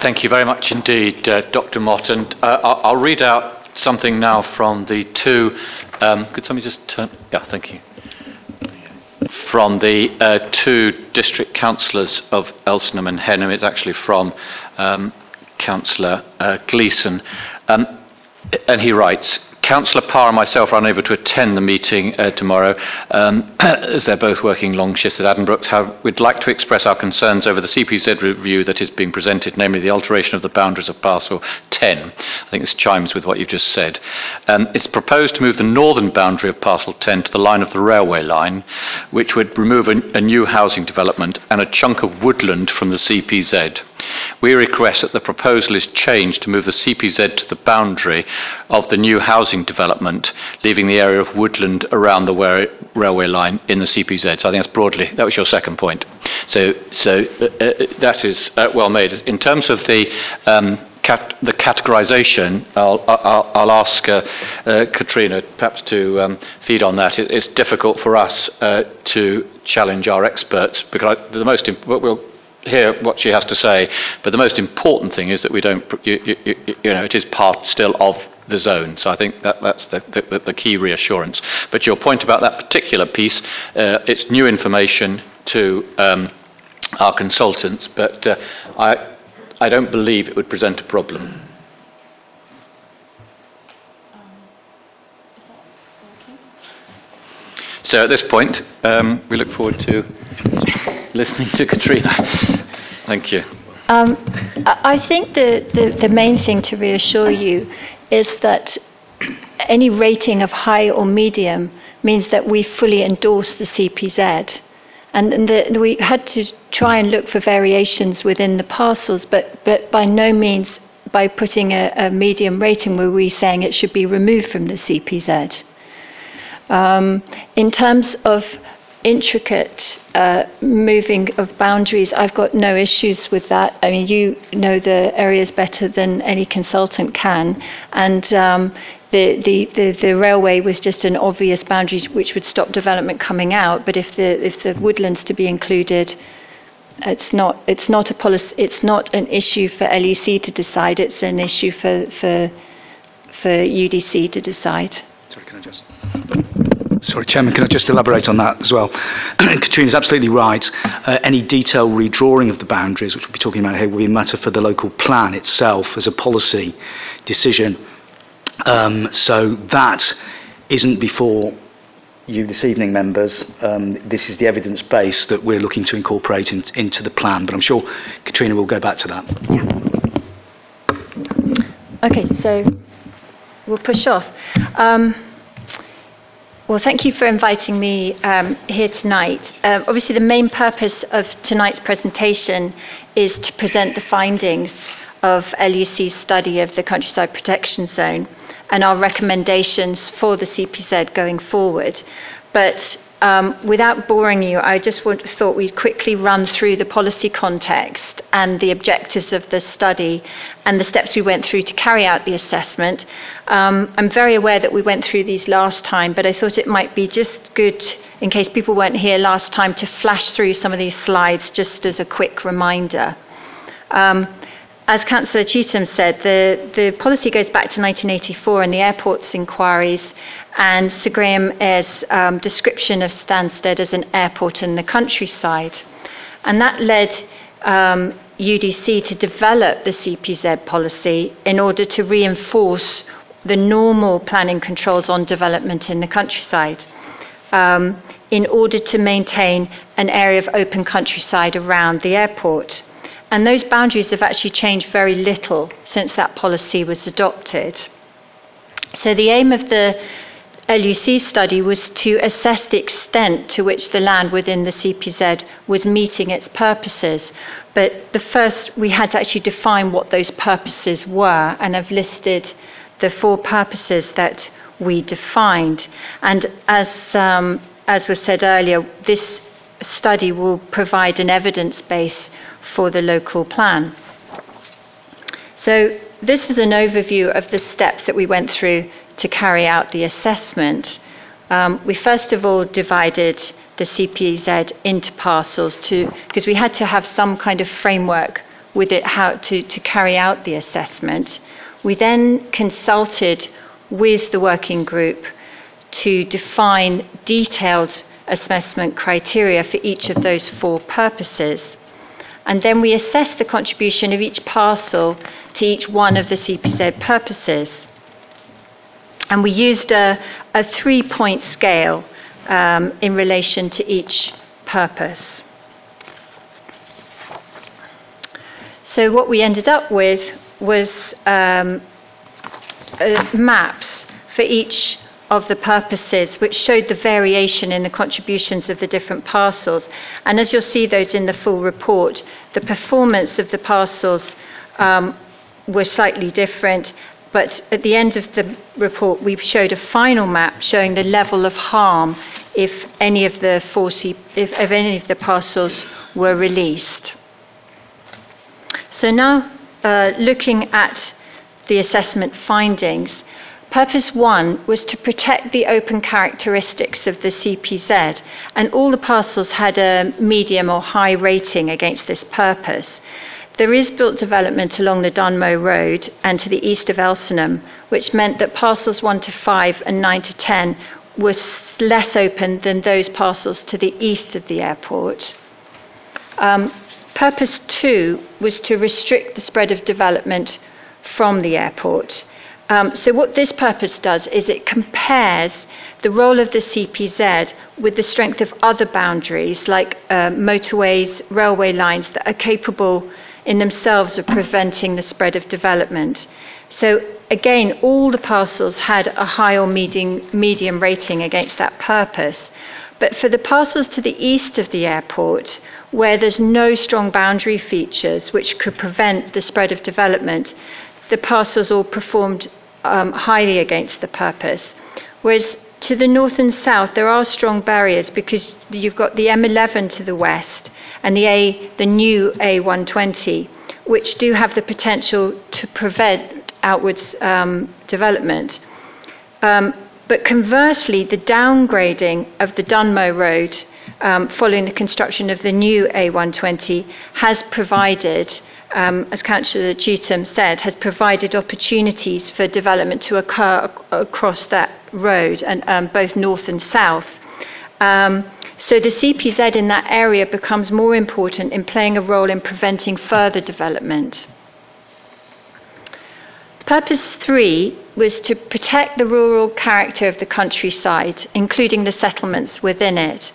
Thank you very much indeed, uh, Dr. Mott. And uh, I'll read out something now from the two. Um, could somebody just turn? Yeah, thank you. From the uh, two district councillors of Elsenham and Henham, it's actually from um, Councillor uh, Gleeson. Um, and he writes, Councillor Parr and myself are unable to attend the meeting uh, tomorrow um, [CLEARS THROAT] as they're both working long shifts at Addenbrooke's. However, we'd like to express our concerns over the CPZ review that is being presented, namely the alteration of the boundaries of parcel 10. I think this chimes with what you've just said. Um, it's proposed to move the northern boundary of parcel 10 to the line of the railway line, which would remove a, a new housing development and a chunk of woodland from the CPZ. We request that the proposal is changed to move the CPZ to the boundary of the new housing development, leaving the area of woodland around the wa- railway line in the CPZ. So I think that's broadly, that was your second point. So, so uh, uh, that is uh, well made. In terms of the um, cat- the categorisation, I'll, I'll, I'll ask uh, uh, Katrina perhaps to um, feed on that. It, it's difficult for us uh, to challenge our experts because I, the most we'll hear what she has to say, but the most important thing is that we don't, you, you, you know, it is part still of the zone. So I think that, that's the, the, the key reassurance. But your point about that particular piece, uh, it's new information to um, our consultants, but uh, I, I don't believe it would present a problem. So at this point, um, we look forward to listening to Katrina. Thank you. Um, I think the, the, the main thing to reassure you is that any rating of high or medium means that we fully endorse the CPZ. And, the, we had to try and look for variations within the parcels, but, but by no means by putting a, a medium rating were we saying it should be removed from the CPZ. Um, in terms of intricate uh, moving of boundaries, I've got no issues with that. I mean, you know the areas better than any consultant can, and um, the, the, the, the railway was just an obvious boundary which would stop development coming out. But if the if the woodlands to be included, it's not it's not a policy. It's not an issue for LUC to decide. It's an issue for for for UDC to decide. Sorry, can I just? Sorry, Chairman, can I just elaborate on that as well? [CLEARS THROAT] Katrina's absolutely right. Uh, any detailed redrawing of the boundaries, which we'll be talking about here, will be a matter for the local plan itself as a policy decision. Um, so that isn't before you this evening, members. Um, this is the evidence base that we're looking to incorporate in, into the plan, but I'm sure Katrina will go back to that. Okay, so we'll push off. Um, well, thank you for inviting me um, here tonight. Um, obviously, the main purpose of tonight's presentation is to present the findings of LUC's study of the Countryside Protection Zone and our recommendations for the CPZ going forward. But um, without boring you, I just want, thought we'd quickly run through the policy context and the objectives of the study and the steps we went through to carry out the assessment. Um, I'm very aware that we went through these last time, but I thought it might be just good, in case people weren't here last time, to flash through some of these slides just as a quick reminder. Um, as Councillor Cheetham said, the, the policy goes back to 1984 and the airport's inquiries and Sir Graham Eyre's um, description of Stansted as an airport in the countryside. And that led um, UDC to develop the CPZ policy in order to reinforce the normal planning controls on development in the countryside. Um, in order to maintain an area of open countryside around the airport. And those boundaries have actually changed very little since that policy was adopted. So the aim of the LUC study was to assess the extent to which the land within the CPZ was meeting its purposes. But the first, we had to actually define what those purposes were, and I've listed the four purposes that we defined. And as, um, as was said earlier, this study will provide an evidence base for the local plan. So, this is an overview of the steps that we went through to carry out the assessment. Um, we first of all divided the CPZ into parcels because we had to have some kind of framework with it how to, to carry out the assessment. We then consulted with the working group to define detailed assessment criteria for each of those four purposes. And then we assess the contribution of each parcel to each one of the CPZ purposes. And we used a, a three point scale um, in relation to each purpose. So, what we ended up with was um, uh, maps for each of the purposes, which showed the variation in the contributions of the different parcels. And as you'll see those in the full report, the performance of the parcels um, were slightly different. But at the end of the report, we showed a final map showing the level of harm if any of the 40, if, if any of the parcels were released. So now, uh, looking at the assessment findings, Purpose one was to protect the open characteristics of the CPZ, and all the parcels had a medium or high rating against this purpose. There is built development along the Dunmow Road and to the east of Elsenham, which meant that parcels 1 to 5 and 9 to 10 were less open than those parcels to the east of the airport. Um, purpose 2 was to restrict the spread of development from the airport. Um, so, what this purpose does is it compares the role of the CPZ with the strength of other boundaries, like uh, motorways, railway lines, that are capable in themselves of preventing the spread of development. So, again, all the parcels had a high or medium, medium rating against that purpose. But for the parcels to the east of the airport, where there's no strong boundary features which could prevent the spread of development, the parcels all performed um, highly against the purpose. Whereas to the north and south, there are strong barriers because you've got the M11 to the west and the A, the new A120, which do have the potential to prevent outwards um, development. Um, but conversely, the downgrading of the Dunmow Road um, following the construction of the new A120 has provided um, as Councillor Cheetham said, has provided opportunities for development to occur ac- across that road, and um, both north and south. Um, so the CPZ in that area becomes more important in playing a role in preventing further development. Purpose three was to protect the rural character of the countryside, including the settlements within it.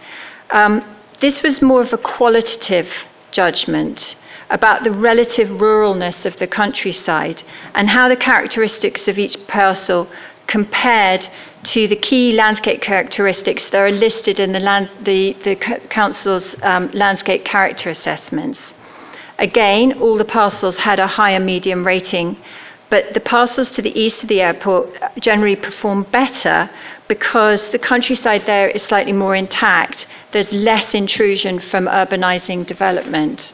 Um, this was more of a qualitative judgment about the relative ruralness of the countryside and how the characteristics of each parcel compared to the key landscape characteristics that are listed in the, land, the, the Council's um, landscape character assessments. Again, all the parcels had a higher medium rating, but the parcels to the east of the airport generally perform better because the countryside there is slightly more intact. There's less intrusion from urbanising development.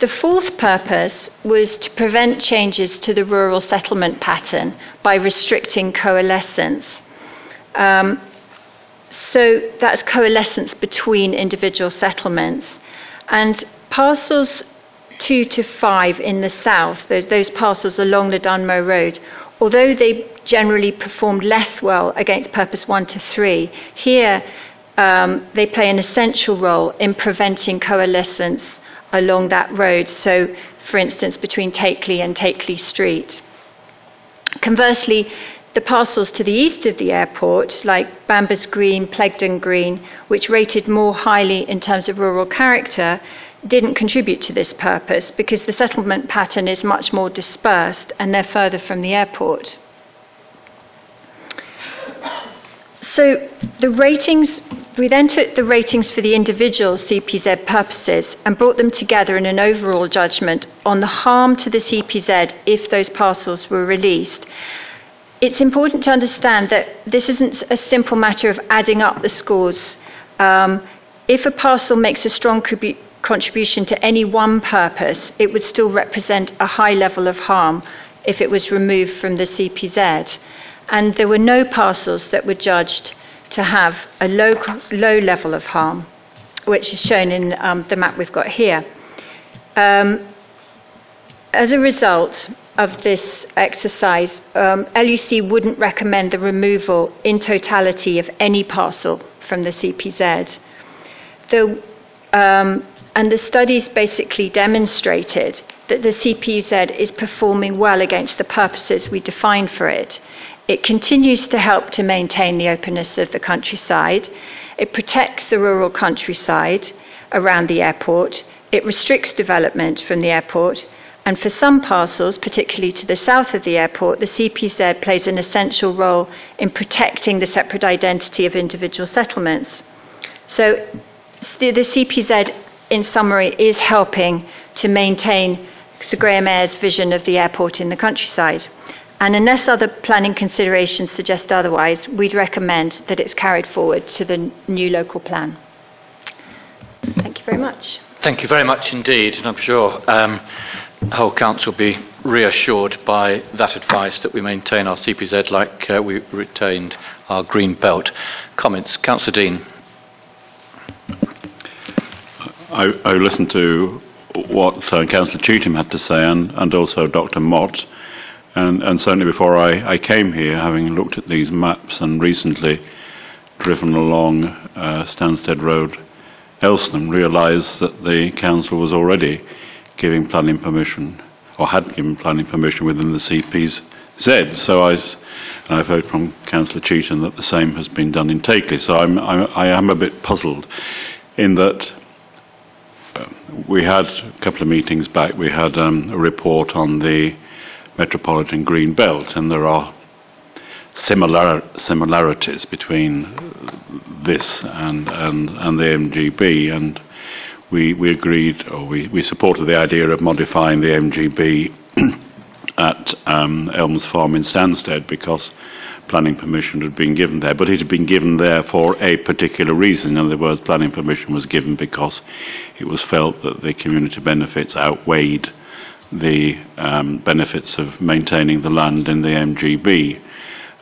The fourth purpose was to prevent changes to the rural settlement pattern by restricting coalescence. Um, so that's coalescence between individual settlements. And parcels two to five in the south, those, those parcels along the Dunmow Road, although they generally performed less well against purpose one to three, here um, they play an essential role in preventing coalescence along that road. So, for instance, between Takeley and Takeley Street. Conversely, the parcels to the east of the airport, like Bambers Green, Pledgdon Green, which rated more highly in terms of rural character, didn't contribute to this purpose because the settlement pattern is much more dispersed and they're further from the airport. So the ratings, we then took the ratings for the individual CPZ purposes and brought them together in an overall judgment on the harm to the CPZ if those parcels were released. It's important to understand that this isn't a simple matter of adding up the scores. Um, if a parcel makes a strong contribution to any one purpose, it would still represent a high level of harm if it was removed from the CPZ and there were no parcels that were judged to have a low, low level of harm, which is shown in um, the map we've got here. Um, as a result, of this exercise, um, LUC wouldn't recommend the removal in totality of any parcel from the CPZ. The, um, and the studies basically demonstrated that the CPZ is performing well against the purposes we defined for it. It continues to help to maintain the openness of the countryside. It protects the rural countryside around the airport. It restricts development from the airport. And for some parcels, particularly to the south of the airport, the CPZ plays an essential role in protecting the separate identity of individual settlements. So the, CPZ, in summary, is helping to maintain Sir Graham Eyre's vision of the airport in the countryside. And unless other planning considerations suggest otherwise, we'd recommend that it's carried forward to the new local plan. Thank you very much. Thank you very much indeed, and I'm sure um, the whole council will be reassured by that advice that we maintain our CPZ like uh, we retained our green belt. Comments, Councillor Dean. I, I listened to what uh, Councillor Cheetham had to say and, and also Dr. Mott. And, and certainly before I, I came here, having looked at these maps and recently driven along uh, Stansted Road, Elsenham, realised that the council was already giving planning permission, or had given planning permission within the CPZ. So I, I've heard from Councillor Cheetham that the same has been done in Takeley. So I'm, I'm, I am a bit puzzled in that uh, we had a couple of meetings back, we had um, a report on the metropolitan green belt, and there are similar similarities between this and and, and the MGB, and we we agreed or we, we supported the idea of modifying the MGB [CLEARS THROAT] at um, Elms Farm in Stansted because planning permission had been given there, but it had been given there for a particular reason. In other words, planning permission was given because it was felt that the community benefits outweighed the um, benefits of maintaining the land in the MGB.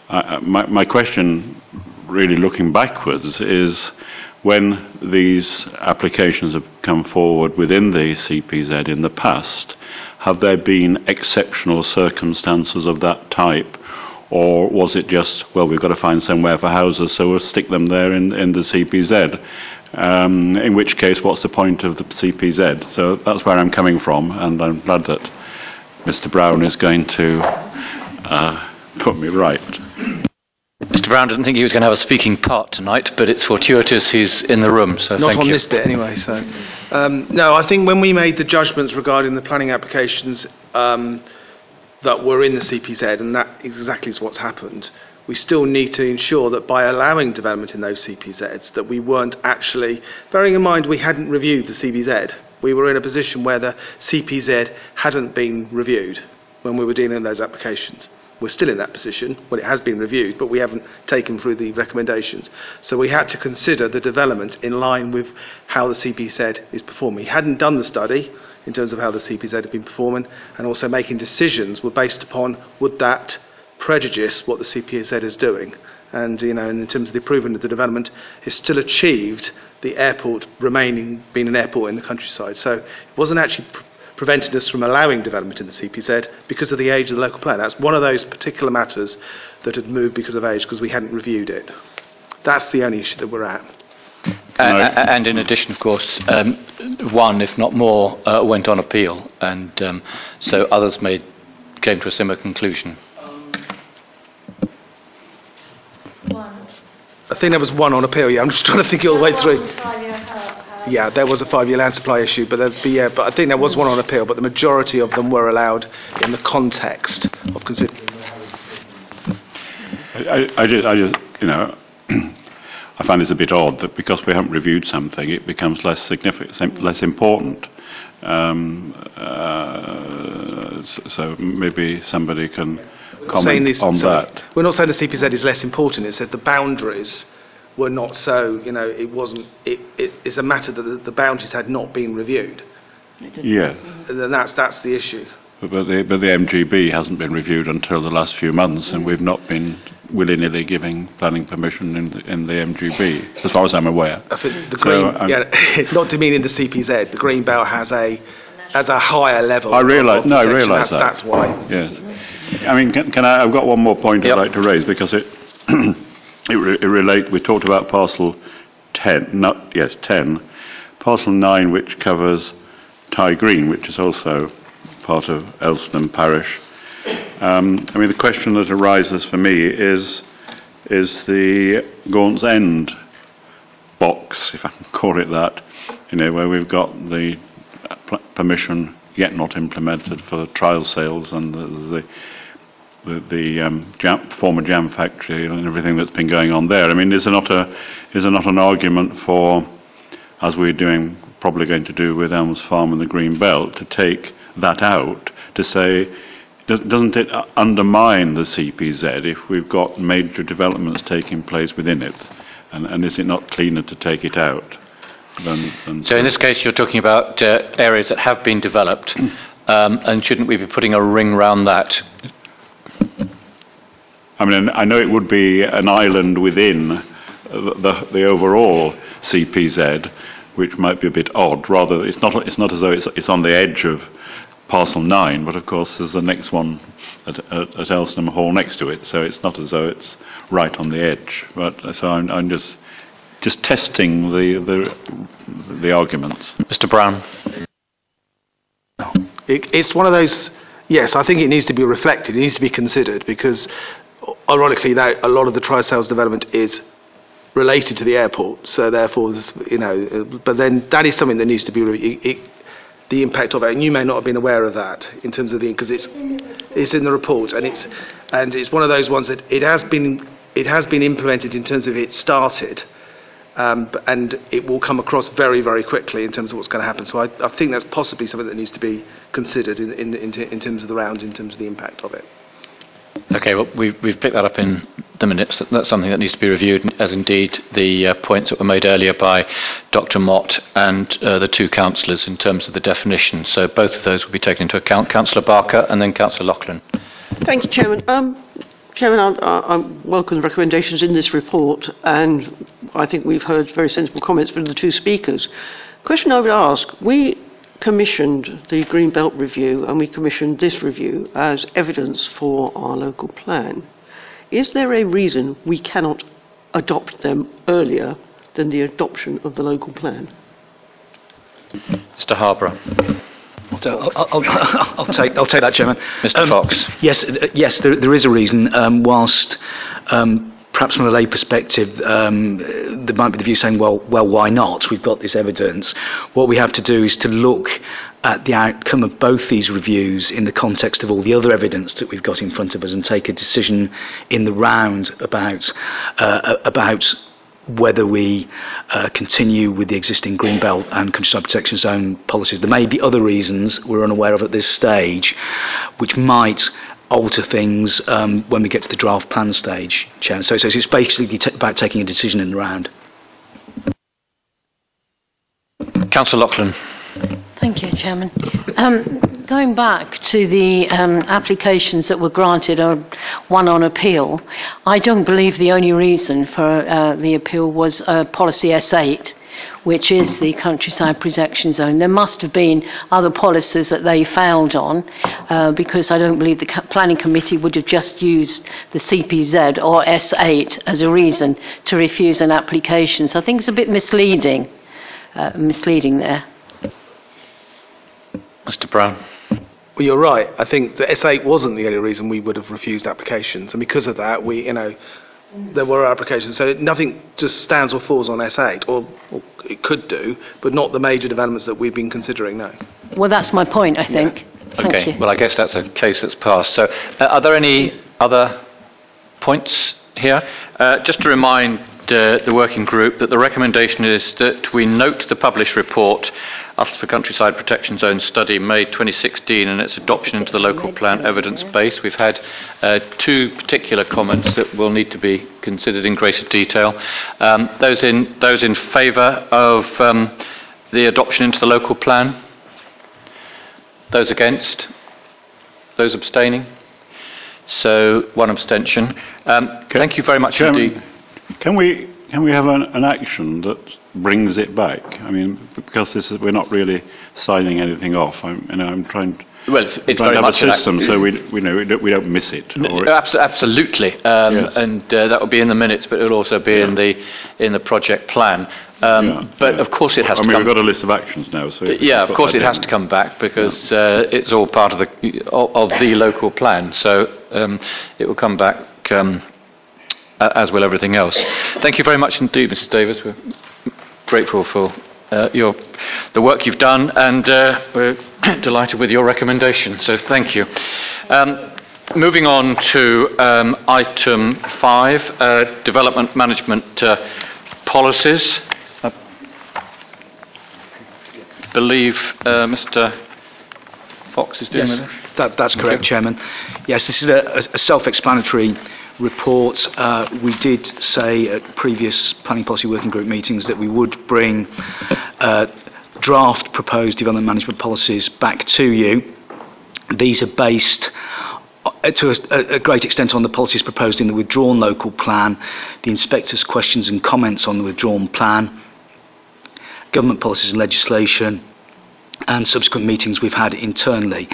Uh, my, my question, really looking backwards, is when these applications have come forward within the CPZ in the past, have there been exceptional circumstances of that type? Or was it just, well, we've got to find somewhere for houses, so we'll stick them there in, in the CPZ? Um, in which case, what's the point of the CPZ? So that's where I'm coming from, and I'm glad that Mr. Brown is going to uh, put me right. Mr. Brown didn't think he was going to have a speaking part tonight, but it's fortuitous he's in the room, so Not thank on you. this bit anyway. So, um, no, I think when we made the judgments regarding the planning applications um, that were in the CPZ, and that exactly is what's happened, we still need to ensure that by allowing development in those CPZs, that we weren't actually, bearing in mind we hadn't reviewed the CPZ, we were in a position where the CPZ hadn't been reviewed when we were dealing with those applications. We're still in that position. Well, it has been reviewed, but we haven't taken through the recommendations. So we had to consider the development in line with how the CPZ is performing. We hadn't done the study in terms of how the CPZ had been performing, and also making decisions were based upon would that prejudice what the CPZ is doing. And you know, in terms of the improvement of the development, it's still achieved the airport remaining being an airport in the countryside. So it wasn't actually pr- prevented us from allowing development in the CPZ because of the age of the local plan. That's one of those particular matters that had moved because of age because we hadn't reviewed it. That's the only issue that we're at. Uh, and in addition, of course, um, one, if not more, uh, went on appeal, and um, so others made came to a similar conclusion. I think there was one on appeal. Yeah, I'm just [LAUGHS] trying to think it all the way through. Yeah, there was a five-year land supply issue, but there'd be, yeah, but I think there was one on appeal, but the majority of them were allowed in the context of considering. I, I, I, just, I just, you know, [CLEARS THROAT] I find this a bit odd that because we haven't reviewed something, it becomes less significant, less important. Um, uh, so, so maybe somebody can comment this- on sorry. that. We're not saying the CPZ is less important. It's that the boundaries were not so. You know, it wasn't. It, it, it's a matter that the, the boundaries had not been reviewed, Yes, and then that's that's the issue. But the, but the MGB hasn't been reviewed until the last few months, and we've not been willy-nilly giving planning permission in the, in the MGB, as far as I'm aware. I think the So, green, I'm- yeah, [LAUGHS] not demeaning the CPZ. The green belt has a as a higher level. I realise, no, I realise That's- that. That's why. Yes. I mean, can, can I, I've got one more point Yep. I'd like to raise because it, [CLEARS THROAT] it, re, it relate, we talked about parcel 10, not, yes, 10, parcel 9 which covers Tye Green, which is also part of Elsenham Parish. Um, I mean, the question that arises for me is, is the Gaunt's End box, if I can call it that, you know, where we've got the uh, permission yet not implemented for the trial sales and the, the the, the um, jam, former jam factory and everything that's been going on there. I mean, is there not a is there not an argument for, as we're doing, probably going to do with Elms Farm and the Green Belt, to take that out to say, does, doesn't it undermine the CPZ if we've got major developments taking place within it, and, and is it not cleaner to take it out? Than, than So in this case, you're talking about uh, areas that have been developed, [CLEARS THROAT] um, and shouldn't we be putting a ring round that? I mean, I know it would be an island within uh, the, the overall CPZ, which might be a bit odd. Rather, it's not, it's not as though it's, it's on the edge of parcel 9, but of course there's the next one at, at, at Elsenham Hall next to it, so it's not as though it's right on the edge. But uh, so I'm, I'm just just testing the, the, the arguments. Mr Brown? It, it's one of those. Yes, I think it needs to be reflected. It needs to be considered because, ironically, that a lot of the tri-sales development is related to the airport. So therefore, you know, uh, but then that is something that needs to be it, it, the impact of it. And you may not have been aware of that in terms of the because it's it's in the report and it's and it's one of those ones that it has been it has been implemented in terms of it started. Um, and it will come across very, very quickly in terms of what's going to happen. So I, I think that's possibly something that needs to be considered in, in, in, in terms of the round, in terms of the impact of it. Okay, well, we've, we've picked that up in the minutes. That's something that needs to be reviewed, as indeed the uh, points that were made earlier by Dr. Mott and uh, the two councillors in terms of the definition. So both of those will be taken into account. Councillor Barker and then Councillor Loughlin. Thank you, Chairman. Um, Chairman, I, I, welcome the recommendations in this report, and I think we've heard very sensible comments from the two speakers. Question I would ask: We commissioned the Green Belt review, and we commissioned this review as evidence for our local plan. Is there a reason we cannot adopt them earlier than the adoption of the local plan? Mr. Harborough. So I'll, I'll, I'll take I'll take that, Chairman. Mr. Fox. Yes, uh, yes, there, there is a reason. Um, whilst um, perhaps from a lay perspective, um, there might be the view saying, well, well, why not? We've got this evidence. What we have to do is to look at the outcome of both these reviews in the context of all the other evidence that we've got in front of us and take a decision in the round about uh, about whether we uh, continue with the existing Greenbelt and Countryside Protection Zone policies. There may be other reasons we're unaware of at this stage, which might alter things um, when we get to the draft plan stage, Chair. So, so it's basically t- about taking a decision in the round. Councillor Loughlin. Thank you, Chairman. Um, going back to the um, applications that were granted or one on appeal, I don't believe the only reason for uh, the appeal was uh, policy S8, which is the countryside protection zone. There must have been other policies that they failed on, uh, because I don't believe the planning committee would have just used the CPZ or S8 as a reason to refuse an application. So I think it's a bit misleading, uh, misleading there. Mr. Brown. Well, you're right. I think the S8 wasn't the only reason we would have refused applications, and because of that, we, you know, there were applications. So nothing just stands or falls on S8, or, or it could do, but not the major developments that we've been considering. No. Well, that's my point, I think. Thank Okay, you. well, I guess that's a case that's passed. So, uh, are there any other points here? Uh, just to remind uh, the working group that the recommendation is that we note the published report Uttlesford Countryside Protection Zone study May 2016 and its adoption into the local plan evidence base. We've had uh, two particular comments that will need to be considered in greater detail. Um, those in those in favour of um, the adoption into the local plan. Those against? Those abstaining? So, one abstention. Um, thank you very much Chairman, indeed. Can we can we have an, an action that brings it back? I mean, because this is, we're not really signing anything off. I'm, you know, I'm trying. Well, it's, it's trying very to have much a system so we, we know we don't, we don't miss it. Abs- Absolutely, um, Yes. and uh, that will be in the minutes, but it will also be in the in the project plan. Um, Yeah, but yeah. of course, it has I to mean, come. we've got a list of actions now, so. yeah, of course, it has in. to come back because uh, it's all part of the of, of the local plan. So um, it will come back. As will everything else. Thank you very much indeed, Mrs. Davis. We're grateful for uh, your the work you've done, and uh, we're [COUGHS] delighted with your recommendation. So thank you. Um, moving on to um, item five, uh, development management uh, policies. I believe uh, Mr. Fox is doing Yes, it. that, that's correct, Chairman. Yes, this is a, a- a self-explanatory report. Uh, we did say at previous planning policy working group meetings that we would bring uh, draft proposed development management policies back to you. These are based uh, to a, a great extent on the policies proposed in the withdrawn local plan, the inspector's questions and comments on the withdrawn plan, government policies and legislation, and subsequent meetings we've had internally.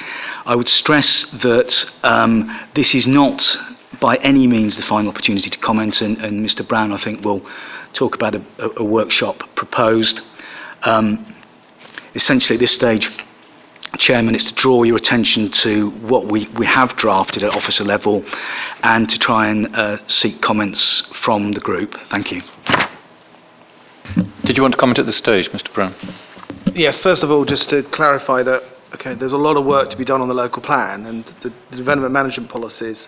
I would stress that um, this is not by any means the final opportunity to comment, and, and Mr Brown, I think, will talk about a, a, a workshop proposed. Um, essentially, at this stage, Chairman, it's to draw your attention to what we, we have drafted at officer level and to try and uh, seek comments from the group. Thank you. Did you want to comment at this stage, Mr. Brown? Yes, first of all, just to clarify that, okay, there's a lot of work to be done on the local plan, and the, the development management policies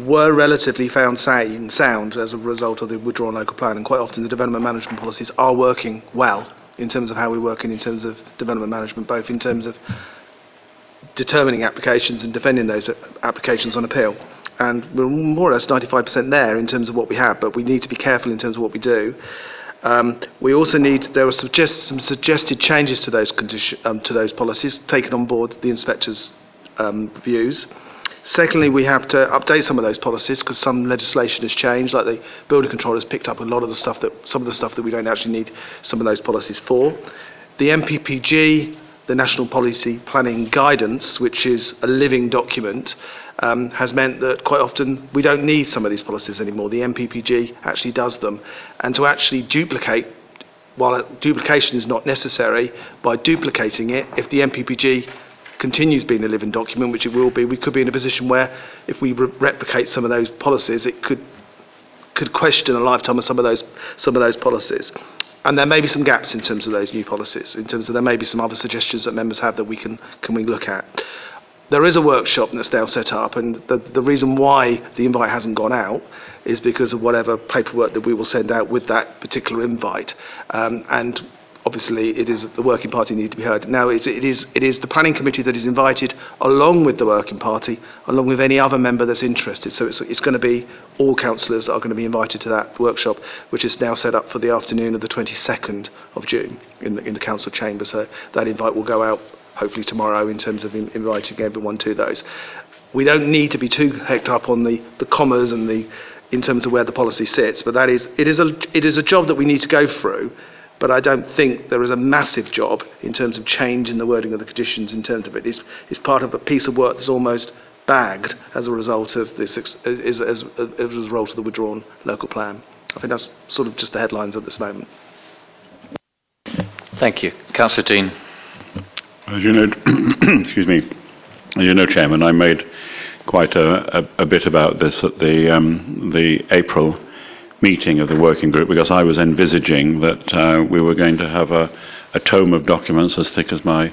were relatively found sound, sound as a result of the withdrawn local plan, and quite often the development management policies are working well in terms of how we work and in terms of development management, both in terms of determining applications and defending those uh, applications on appeal. And we're more or less 95% there in terms of what we have, but we need to be careful in terms of what we do. Um, we also need, there were suggest, some suggested changes to those, condition, um, to those policies, taken on board the inspector's um, views. Secondly, we have to update some of those policies because some legislation has changed, like the building control has picked up a lot of the stuff that, some of the stuff that we don't actually need some of those policies for. The NPPG, the National Policy Planning Guidance, which is a living document, um, has meant that quite often we don't need some of these policies anymore. The NPPG actually does them. And to actually duplicate, while duplication is not necessary, by duplicating it, if the NPPG continues being a living document, which it will be, we could be in a position where if we re- replicate some of those policies, it could could question a lifetime of some of those some of those policies. And there may be some gaps in terms of those new policies, in terms of there may be some other suggestions that members have that we can can we look at. There is a workshop that's now set up, and the, the reason why the invite hasn't gone out is because of whatever paperwork that we will send out with that particular invite. Um, and obviously, it is the working party need to be heard. Now, it is it is the planning committee that is invited, along with the working party, along with any other member that's interested. So it's it's going to be all councillors are going to be invited to that workshop, which is now set up for the afternoon of the 22nd of June in the in the council chamber. So that invite will go out hopefully tomorrow in terms of in, inviting everyone to those. We don't need to be too hecked up on the, the commas and the in terms of where the policy sits, but that is it is a it is a job that we need to go through. But I don't think there is a massive job in terms of change in the wording of the conditions. In terms of it, it's, it's part of a piece of work that's almost bagged as a result of this as, as, as, as a result of the withdrawn local plan. I think that's sort of just the headlines at this moment. Thank you. Councillor Dean. As you know, [CLEARS THROAT] excuse me, as you know, Chairman, I made quite a, a, a bit about this at the um, the April meeting of the working group because I was envisaging that uh, we were going to have a, a tome of documents as thick as my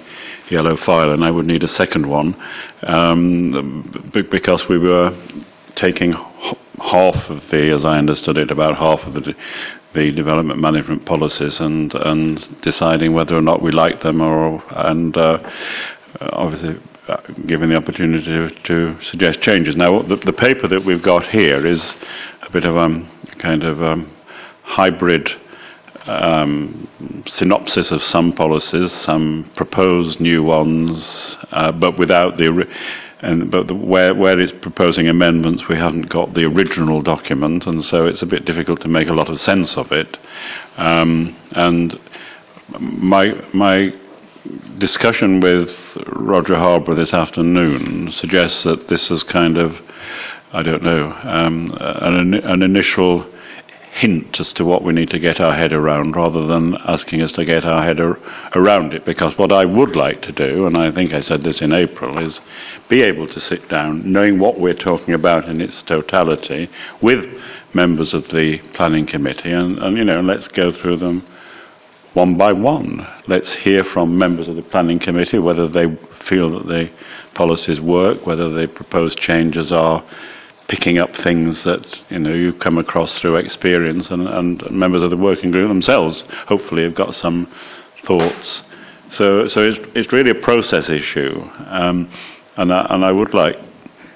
yellow file, and I would need a second one um, because we were taking half of the, as I understood it, about half of the. De- the development management policies and, and deciding whether or not we liked them or and uh, obviously uh, given the opportunity to, to suggest changes. Now the, the paper that we've got here is a bit of um, kind of um, hybrid um, synopsis of some policies, some proposed new ones, uh, but without the and but the, where where it's proposing amendments, we haven't got the original document, and so it's a bit difficult to make a lot of sense of it. Um, and my my discussion with Roger Harborough this afternoon suggests that this is kind of I don't know um, an, an initial hint as to what we need to get our head around rather than asking us to get our head ar- around it. Because what I would like to do, and I think I said this in April, is be able to sit down, knowing what we're talking about in its totality, with members of the planning committee, and, and you know, let's go through them one by one. Let's hear from members of the planning committee whether they feel that the policies work, whether the proposed changes are picking up things that you know you come across through experience, and, and members of the working group themselves hopefully have got some thoughts. So, so it's, it's really a process issue, um, and I, and I would like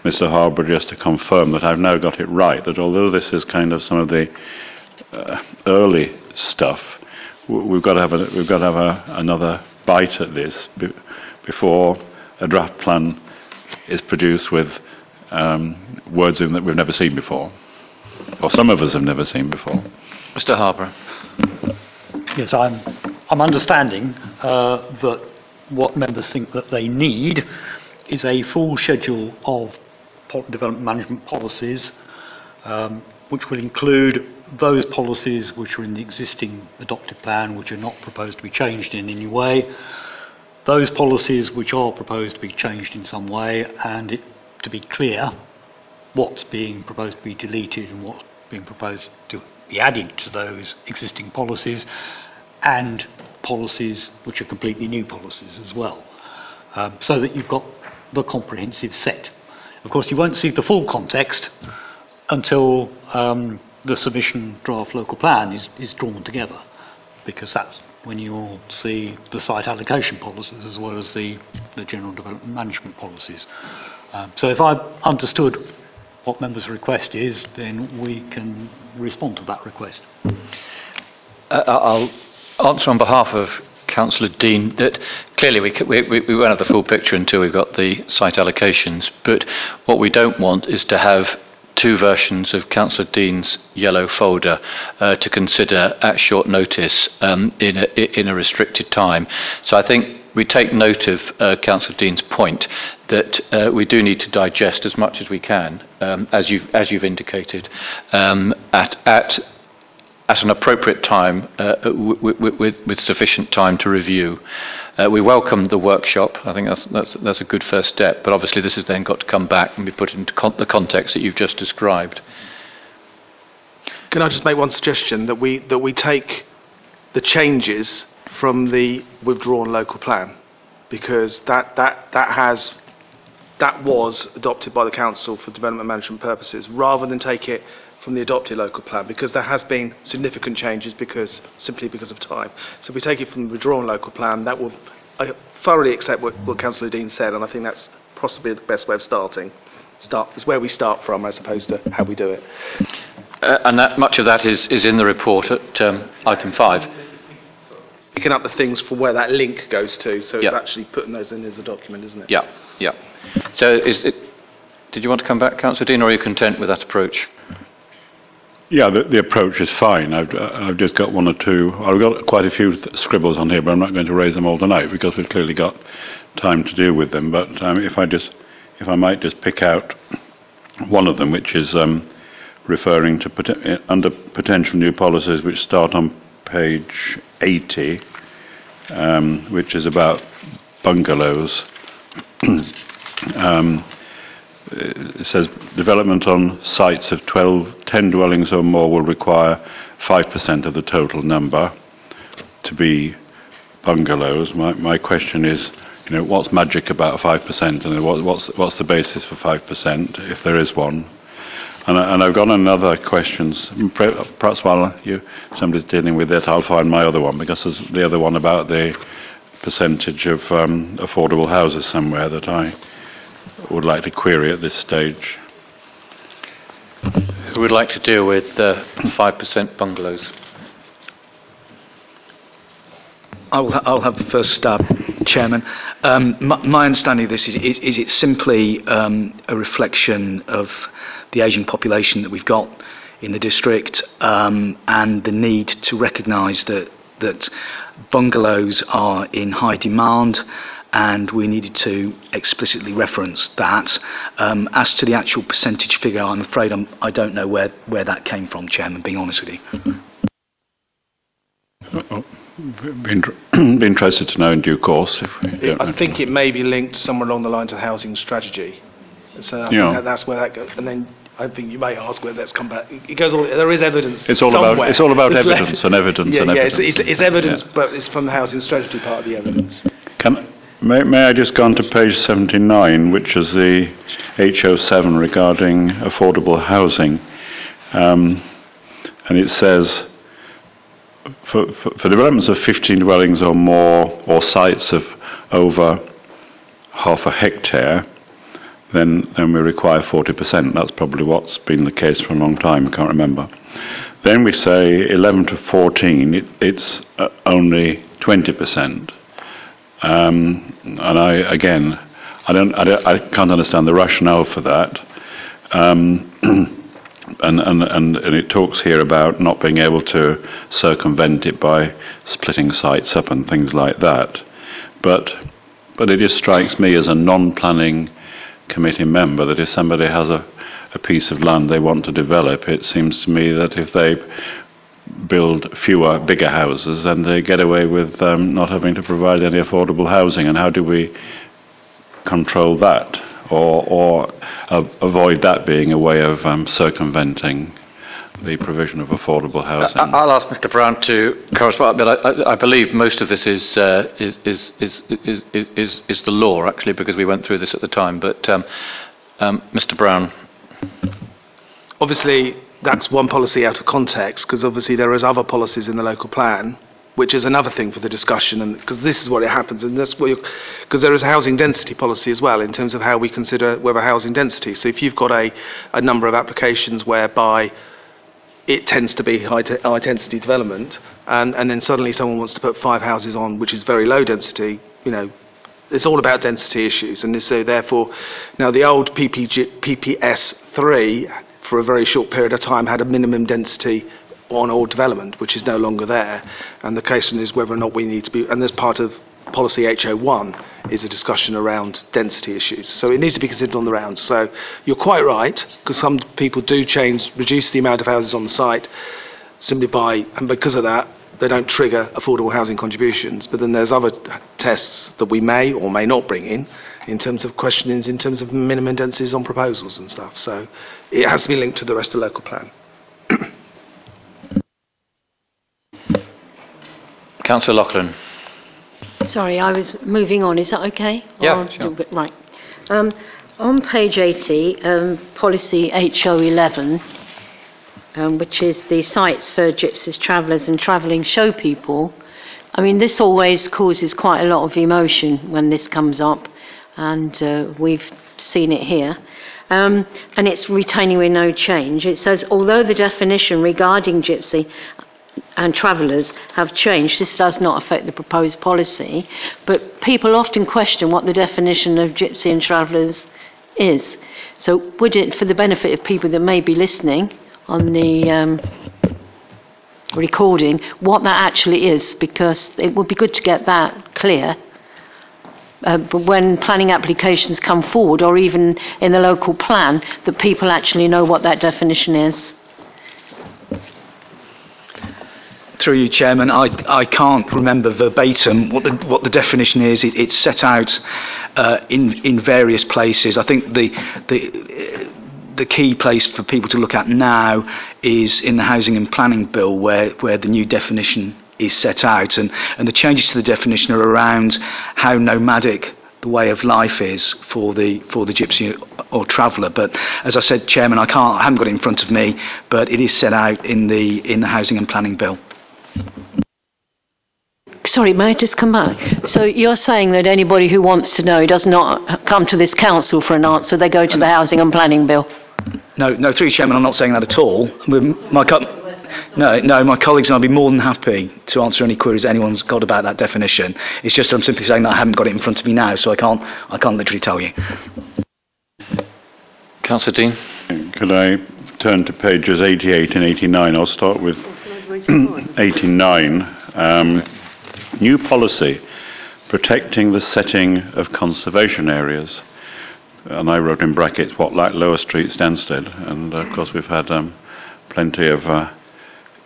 Mr. Harborough just to confirm that I've now got it right. That although this is kind of some of the uh, early stuff, we've got to have a, we've got to have a, another bite at this be, before a draft plan is produced with um, words in that we've never seen before, or some of us have never seen before. Mr. Harper. Yes, I'm, I'm understanding uh, that what members think that they need is a full schedule of development management policies, um, which will include those policies which are in the existing adopted plan, which are not proposed to be changed in any way, those policies which are proposed to be changed in some way, and it to be clear what's being proposed to be deleted and what's being proposed to be added to those existing policies, and policies which are completely new policies as well, um, so that you've got the comprehensive set. Of course, you won't see the full context until um, the submission draft local plan is, is drawn together, because that's when you'll see the site allocation policies as well as the, the general development management policies. Um, so if I've understood what members' request is, then we can respond to that request. Uh, I'll answer on behalf of Councillor Dean that clearly we, we, we won't have the full picture until we've got the site allocations, but what we don't want is to have two versions of Councillor Dean's yellow folder uh, to consider at short notice um, in, a, in a restricted time. So I think we take note of uh, Councillor Dean's point that uh, we do need to digest as much as we can, um, as, you've, as you've indicated, um, at, at, at an appropriate time uh, w- w- with, with sufficient time to review. Uh, we welcome the workshop. I think that's, that's, that's a good first step, but obviously this has then got to come back and be put into con- the context that you've just described. Can I just make one suggestion that we that we take the changes from the withdrawn local plan because that, that, that has that was adopted by the council for development management purposes rather than take it from the adopted local plan because there has been significant changes because simply because of time. So if we take it from the withdrawn local plan, that will I thoroughly accept what, what Councillor Dean said, and I think that's possibly the best way of starting. Start is where we start from as opposed to how we do it. Uh, and that, much of that is, is in the report at um, item five picking up the things from where that link goes to. So it's actually putting those in as a document, isn't it? Yeah, yeah. So is it, did you want to come back, Councillor Dean, or are you content with that approach? Yeah, the, the approach is fine. I've, I've just got one or two. I've got quite a few th- scribbles on here, but I'm not going to raise them all tonight because we've clearly got time to deal with them. But um, if I just, if I might just pick out one of them, which is um, referring to pot- under potential new policies, which start on page 80, um, which is about bungalows. [CLEARS THROAT] it says development on sites of 12, 10 dwellings or more will require 5% of the total number to be bungalows. My, my question is, you know, what's magic about 5% and what, what's, what's the basis for 5% if there is one? And, I, and I've got another question. Perhaps while you, somebody's dealing with it, I'll find my other one because there's the other one about the percentage of um, affordable houses somewhere that I would like to query at this stage. Who would like to deal with uh, 5% bungalows? I'll, I'll have the first stab. Chairman. Um, my, my understanding of this is, is, is it's simply um, a reflection of the ageing population that we've got in the district um, and the need to recognise that, that bungalows are in high demand and we needed to explicitly reference that. Um, as to the actual percentage figure, I'm afraid I'm, I don't know where, where that came from, Chairman, being honest with you. Be, inter- [CLEARS THROAT] be interested to know in due course. If we I think it may be linked somewhere along the lines of housing strategy. So I Yeah. think that that's where that goes. And then I think you may ask whether that's come back. It goes all. There is evidence. It's all about- it's all about There's evidence and evidence yeah, and yeah, evidence. It's, it's, it's evidence, Yeah. but it's from the housing strategy part of the evidence. Can, may, may I just go on to page 79, which is the HO7 regarding affordable housing? Um, and it says, for, for, for developments of 15 dwellings or more, or sites of over half a hectare, then, then we require 40%. That's probably what's been the case for a long time, I can't remember. Then we say 11 to 14, it, it's uh, only 20%. Um, and I, again, I, don't, I, don't, I can't understand the rationale for that. Um, [CLEARS THROAT] and, and, and, and it talks here about not being able to circumvent it by splitting sites up and things like that. But, but it just strikes me as a non planning committee member that if somebody has a, a piece of land they want to develop, it seems to me that if they build fewer, bigger houses, and they get away with um, not having to provide any affordable housing. And how do we control that, or, or a- avoid that being a way of um, circumventing the provision of affordable housing? I- I'll ask Mr. Brown to correspond, but I, I, I believe most of this is, uh, is, is, is, is, is, is, is the law, actually, because we went through this at the time. But um, um, Mr. Brown, Obviously, that's one policy out of context because obviously there is other policies in the local plan, which is another thing for the discussion. And because this is what it happens, and that's what because there is a housing density policy as well in terms of how we consider whether housing density. So if you've got a, a number of applications whereby it tends to be high, te- high density development, and, and then suddenly someone wants to put five houses on, which is very low density, you know, it's all about density issues. And so therefore, now the old PPG, PPS 3, for a very short period of time, had a minimum density on all development, which is no longer there. And the question is whether or not we need to be, and as part of policy HO1 is a discussion around density issues. So it needs to be considered on the round. So you're quite right, because some people do change, reduce the amount of houses on the site simply by, and because of that, they don't trigger affordable housing contributions. But then there's other tests that we may or may not bring in, in terms of questionings, in terms of minimum densities on proposals and stuff. So it has to be linked to the rest of the local plan. [COUGHS] Councillor Loughlin. Sorry, I was moving on. Is that okay? Yeah, Or- sure. Right. Um, on page 80, um, policy HO11, um, which is the sites for gypsies, travellers and travelling show people. I mean, this always causes quite a lot of emotion when this comes up, and uh, we've seen it here. Um, and it's retaining with no change. It says, although the definition regarding gypsy and travellers have changed. This does not affect the proposed policy, but people often question what the definition of gypsy and travellers is. So, would it, for the benefit of people that may be listening on the um, recording, what that actually is, because it would be good to get that clear. Uh, when planning applications come forward, or even in the local plan, that people actually know what that definition is. Through you, Chairman, I, I can't remember verbatim what the, what the definition is. It, it's set out uh, in, in various places. I think the, the, the key place for people to look at now is in the Housing and Planning Bill, where, where the new definition is set out. And, and the changes to the definition are around how nomadic the way of life is for the for the gypsy or traveller. But as I said, Chairman, I can't I haven't got it in front of me, but it is set out in the in the Housing and Planning Bill. Sorry, may I just come back? So you're saying that anybody who wants to know does not come to this council for an answer, they go to the Housing and Planning Bill? No, no, through Chairman, I'm not saying that at all. With My, No, no, my colleagues and I'll be more than happy to answer any queries anyone's got about that definition. It's just I'm simply saying that I haven't got it in front of me now, so I can't, I can't literally tell you. Councillor Dean? Could I turn to pages 88 and 89? I'll start with [CLEARS THROAT] 89. Um, new policy, protecting the setting of conservation areas. And I wrote in brackets what like Lower Street, Stansted. And uh, of course, we've had um, plenty of uh,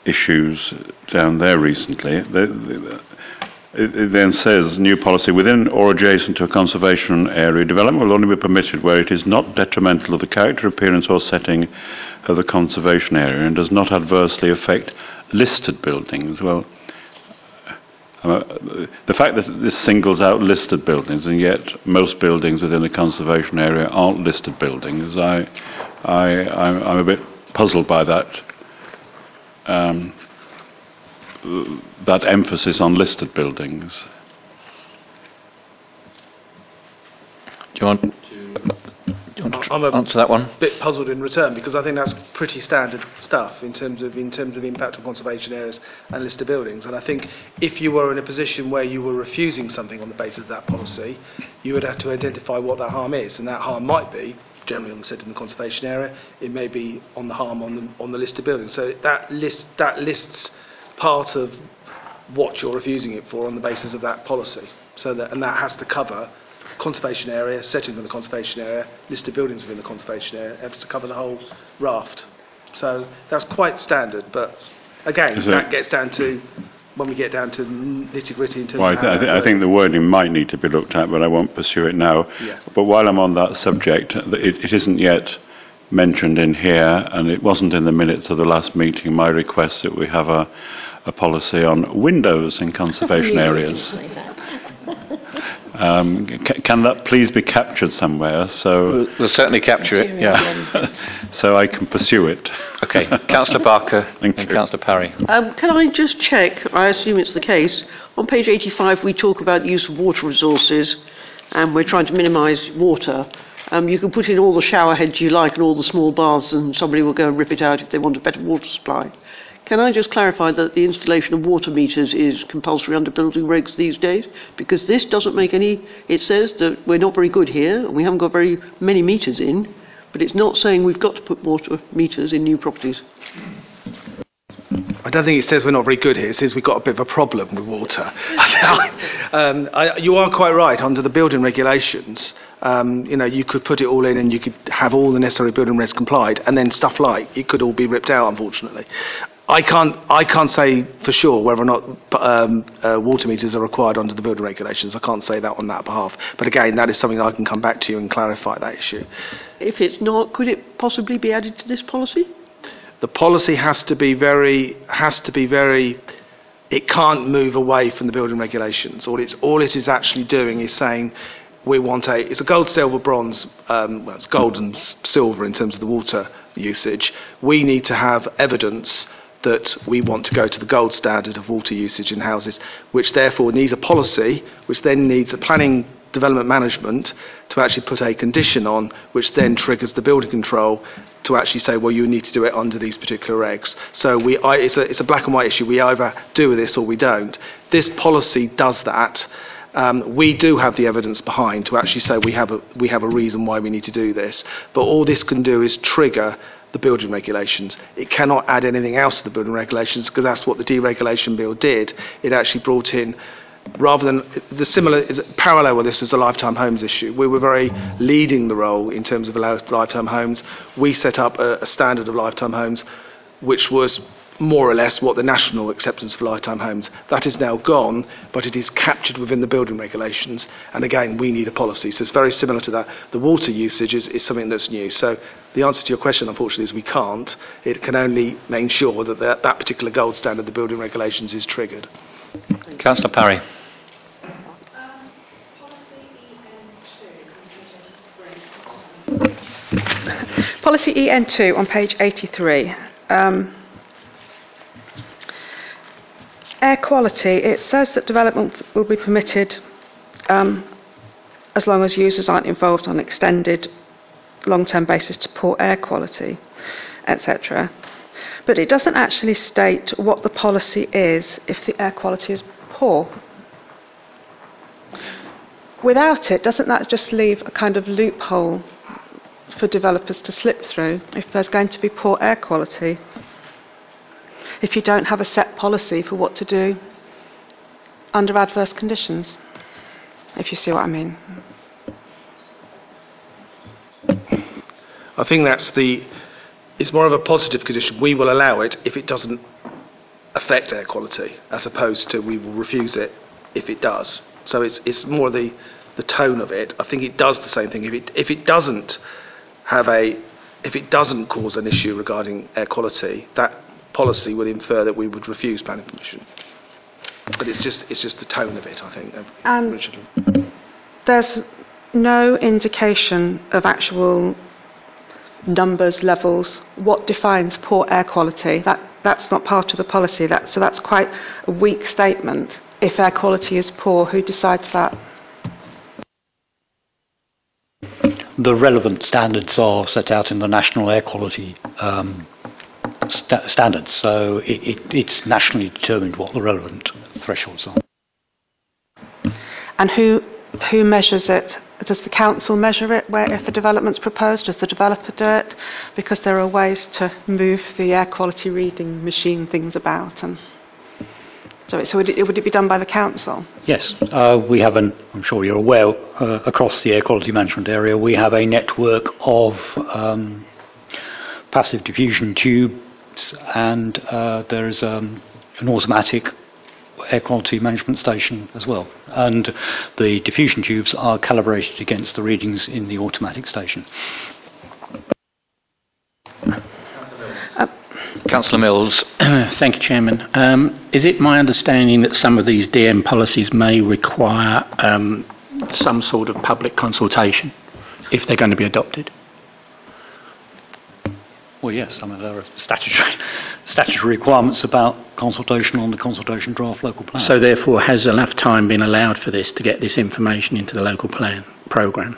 issues down there recently. It, it then says new policy within or adjacent to a conservation area, development will only be permitted where it is not detrimental to the character, appearance, or setting of the conservation area and does not adversely affect listed buildings. Well, the fact that this singles out listed buildings and yet most buildings within the conservation area aren't listed buildings, I, I, I'm, I'm a bit puzzled by that. Um, that emphasis on listed buildings. Do you want, do you want to I'm a answer that one? bit puzzled in return because I think that's pretty standard stuff in terms of in terms of impact on conservation areas and listed buildings. And I think if you were in a position where you were refusing something on the basis of that policy, you would have to identify what that harm is, and that harm might be generally on the set in the conservation area. It may be on the harm on the on the listed buildings. So that list that lists part of what you're refusing it for on the basis of that policy. So that and that has to cover conservation area, setting within the conservation area, listed buildings within the conservation area. It has to cover the whole raft. So that's quite standard, but again, Is it- that gets down to when we get down to nitty gritty in terms Well, I, of th- I, th- I think the wording might need to be looked at, but I won't pursue it now. Yeah. But while I'm on that subject, it, it isn't yet mentioned in here, and it wasn't in the minutes of the last meeting, my request that we have a, a policy on windows in conservation [LAUGHS] areas. [LAUGHS] Um, c- can that please be captured somewhere so, We'll, we'll certainly capture it, yeah. [LAUGHS] so I can pursue it? Okay, [LAUGHS] Councillor Barker Thank and. Councillor Parry. Um, can I just check? I assume it's the case. On page 85, we talk about the use of water resources, and we're trying to minimise water. Um, you can put in all the shower heads you like and all the small baths, and somebody will go and rip it out if they want a better water supply. Can I just clarify that the installation of water meters is compulsory under building regs these days? Because this doesn't make any. It says that we're not very good here, and we haven't got very many meters in, but it's not saying we've got to put water meters in new properties. I don't think it says we're not very good here. It says we've got a bit of a problem with water. [LAUGHS] um, I, you are quite right. Under the building regulations, um, you know, you could put it all in and you could have all the necessary building regs complied, and then stuff like it could all be ripped out. Unfortunately, I can't. I can't say for sure whether or not um, uh, water meters are required under the building regulations. I can't say that on that behalf. But again, that is something I can come back to you and clarify that issue. If it's not, could it possibly be added to this policy? the policy has to be very has to be very it can't move away from the building regulations all it's all it is actually doing is saying we want a it's a gold silver bronze um, well it's gold and silver in terms of the water usage we need to have evidence that we want to go to the gold standard of water usage in houses which therefore needs a policy which then needs a planning development management to actually put a condition on which then triggers the building control to actually say, well, you need to do it under these particular regs. So we, I, it's, a, it's a black and white issue. We either do this or we don't. This policy does that. Um, we do have the evidence behind to actually say we have, a, we have a reason why we need to do this. But all this can do is trigger the building regulations. It cannot add anything else to the building regulations because that's what the deregulation bill did. It actually brought in rather than the similar is parallel with this is the lifetime homes issue. We were very leading the role in terms of lifetime homes. We set up a, a standard of lifetime homes, which was more or less what the national acceptance for lifetime homes. That is now gone, but it is captured within the building regulations. And again, we need a policy. So it's very similar to that. The water usage is, is something that's new. So the answer to your question, unfortunately, is we can't. It can only make sure that that, that particular gold standard, the building regulations, is triggered. Councillor Parry. Policy EN2 on page 83. Um, air quality, it says that development will be permitted um, as long as users aren't involved on extended long-term basis to poor air quality, etc. but it doesn't actually state what the policy is if the air quality is poor. Without it, doesn't that just leave a kind of loophole for developers to slip through if there's going to be poor air quality? If you don't have a set policy for what to do under adverse conditions, if you see what I mean. I think that's the. It's more of a positive condition. We will allow it if it doesn't affect air quality, as opposed to we will refuse it if it does. So it's it's more the the tone of it. I think it does the same thing. If it if it doesn't have a if it doesn't cause an issue regarding air quality, that policy would infer that we would refuse planning permission. But it's just it's just the tone of it. I think. uh, Um, Richard. There's no indication of actual numbers, levels, what defines poor air quality. That, that's not part of the policy. That, so that's quite a weak statement. If air quality is poor, who decides that? The relevant standards are set out in the National Air Quality um, sta- Standards, so it, it, it's nationally determined what the relevant thresholds are. And who, who measures it? Does the council measure it where if a development's proposed? Does the developer do it? Because there are ways to move the air quality reading machine things about. And so, so would, it, would it be done by the council? Yes, uh, we have an, I'm sure you're aware, uh, across the air quality management area, we have a network of um, passive diffusion tubes and uh, there is um, an automatic air quality management station as well. And the diffusion tubes are calibrated against the readings in the automatic station. Councillor Mills. [CLEARS THROAT] Thank you, Chairman. Um, is it my understanding that some of these DM policies may require um, some sort of public consultation if they're going to be adopted? Well, yes, I mean, there are statutory, statutory requirements about consultation on the consultation draft local plan. So, therefore, has enough time been allowed for this to get this information into the local plan programme?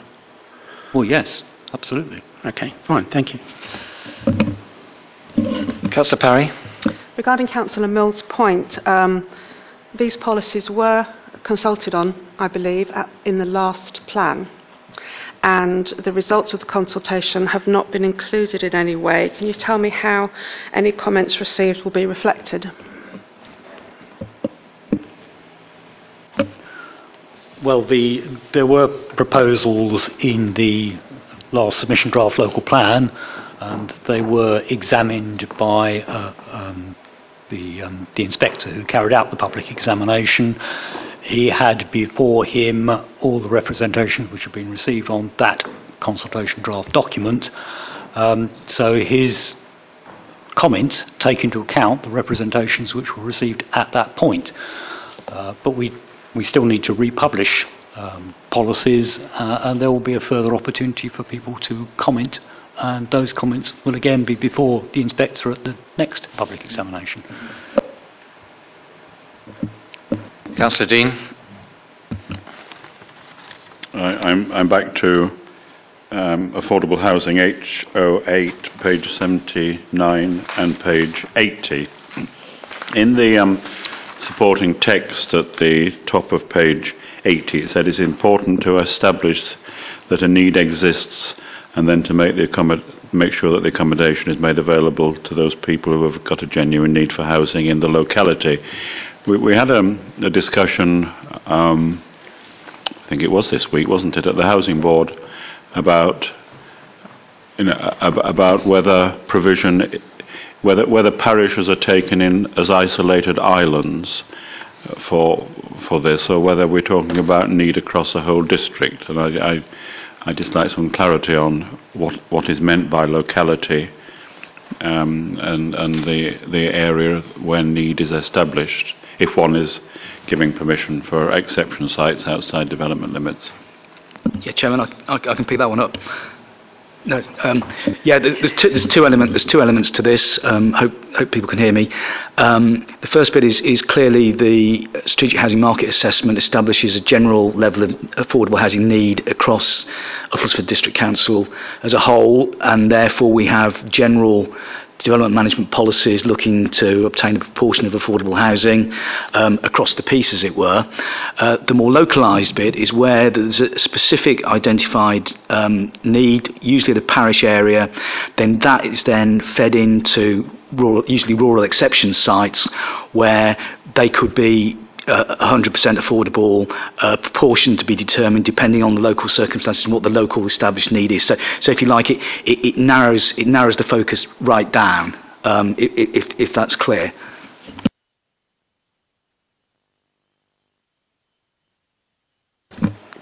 Well, yes, absolutely. Okay, fine, thank you. Councillor Parry. Regarding Councillor Mill's point, um, these policies were consulted on, I believe, at, in the last plan, and the results of the consultation have not been included in any way. Can you tell me how any comments received will be reflected? Well, the, there were proposals in the last submission draft local plan, and they were examined by uh, um, the, um, the inspector who carried out the public examination. He had before him all the representations which had been received on that consultation draft document. Um, so his comments take into account the representations which were received at that point. Uh, but we, we still need to republish um, policies, uh, and there will be a further opportunity for people to comment, and those comments will again be before the inspector at the next public examination. Councillor Dean. I'm, I'm back to um, affordable housing HO8, page 79 and page 80. In the um, supporting text at the top of page 80, it said it's important to establish that a need exists and then to make, the accommod- make sure that the accommodation is made available to those people who have got a genuine need for housing in the locality. We, we had a, a discussion, um, I think it was this week, wasn't it, at the Housing Board about, you know, ab- about whether provision, whether, whether parishes are taken in as isolated islands for, for this, or whether we're talking about need across the whole district. And I, I, I'd just like some clarity on what, what is meant by locality um, and, and the, the area where need is established, if one is giving permission for exception sites outside development limits. Yeah, Chairman, I, I, I can pick that one up. No, um, yeah, there's two, there's two element, there's two elements to this. Um, hope, hope people can hear me. Um, the first bit is, is clearly the strategic housing market assessment establishes a general level of affordable housing need across Uttlesford District Council as a whole, and therefore we have general development management policies looking to obtain a proportion of affordable housing um, across the piece, as it were. Uh, the more localised bit is where there's a specific identified um, need, usually the parish area, then that is then fed into rural, usually rural exception sites where they could be uh, 100% affordable, uh, proportion to be determined depending on the local circumstances and what the local established need is. So, so if you like, it, it, it narrows it narrows the focus right down. Um, if, if that's clear.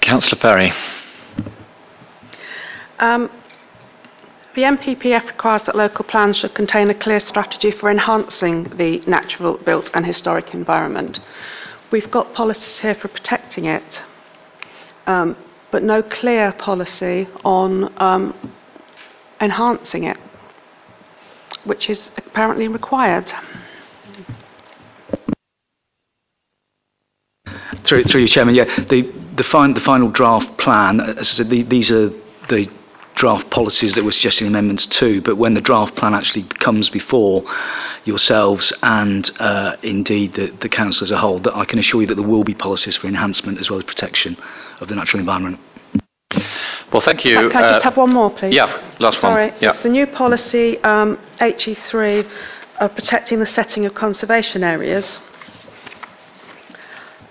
Councillor Perry. Um, the NPPF requires that local plans should contain a clear strategy for enhancing the natural, built and historic environment. We've got policies here for protecting it, um, but no clear policy on um, enhancing it, which is apparently required. Through, through you, Chairman, yeah, the, the, fin- the final draft plan, as I said, the, these are the draft policies that we're suggesting amendments to, but when the draft plan actually comes before yourselves and uh, indeed the, the Council as a whole, that I can assure you that there will be policies for enhancement as well as protection of the natural environment. Well, thank you. Can I just Uh, have one more, please? Yeah, last Sorry, one. Yeah. it's the new policy um, HE3 of protecting the setting of conservation areas.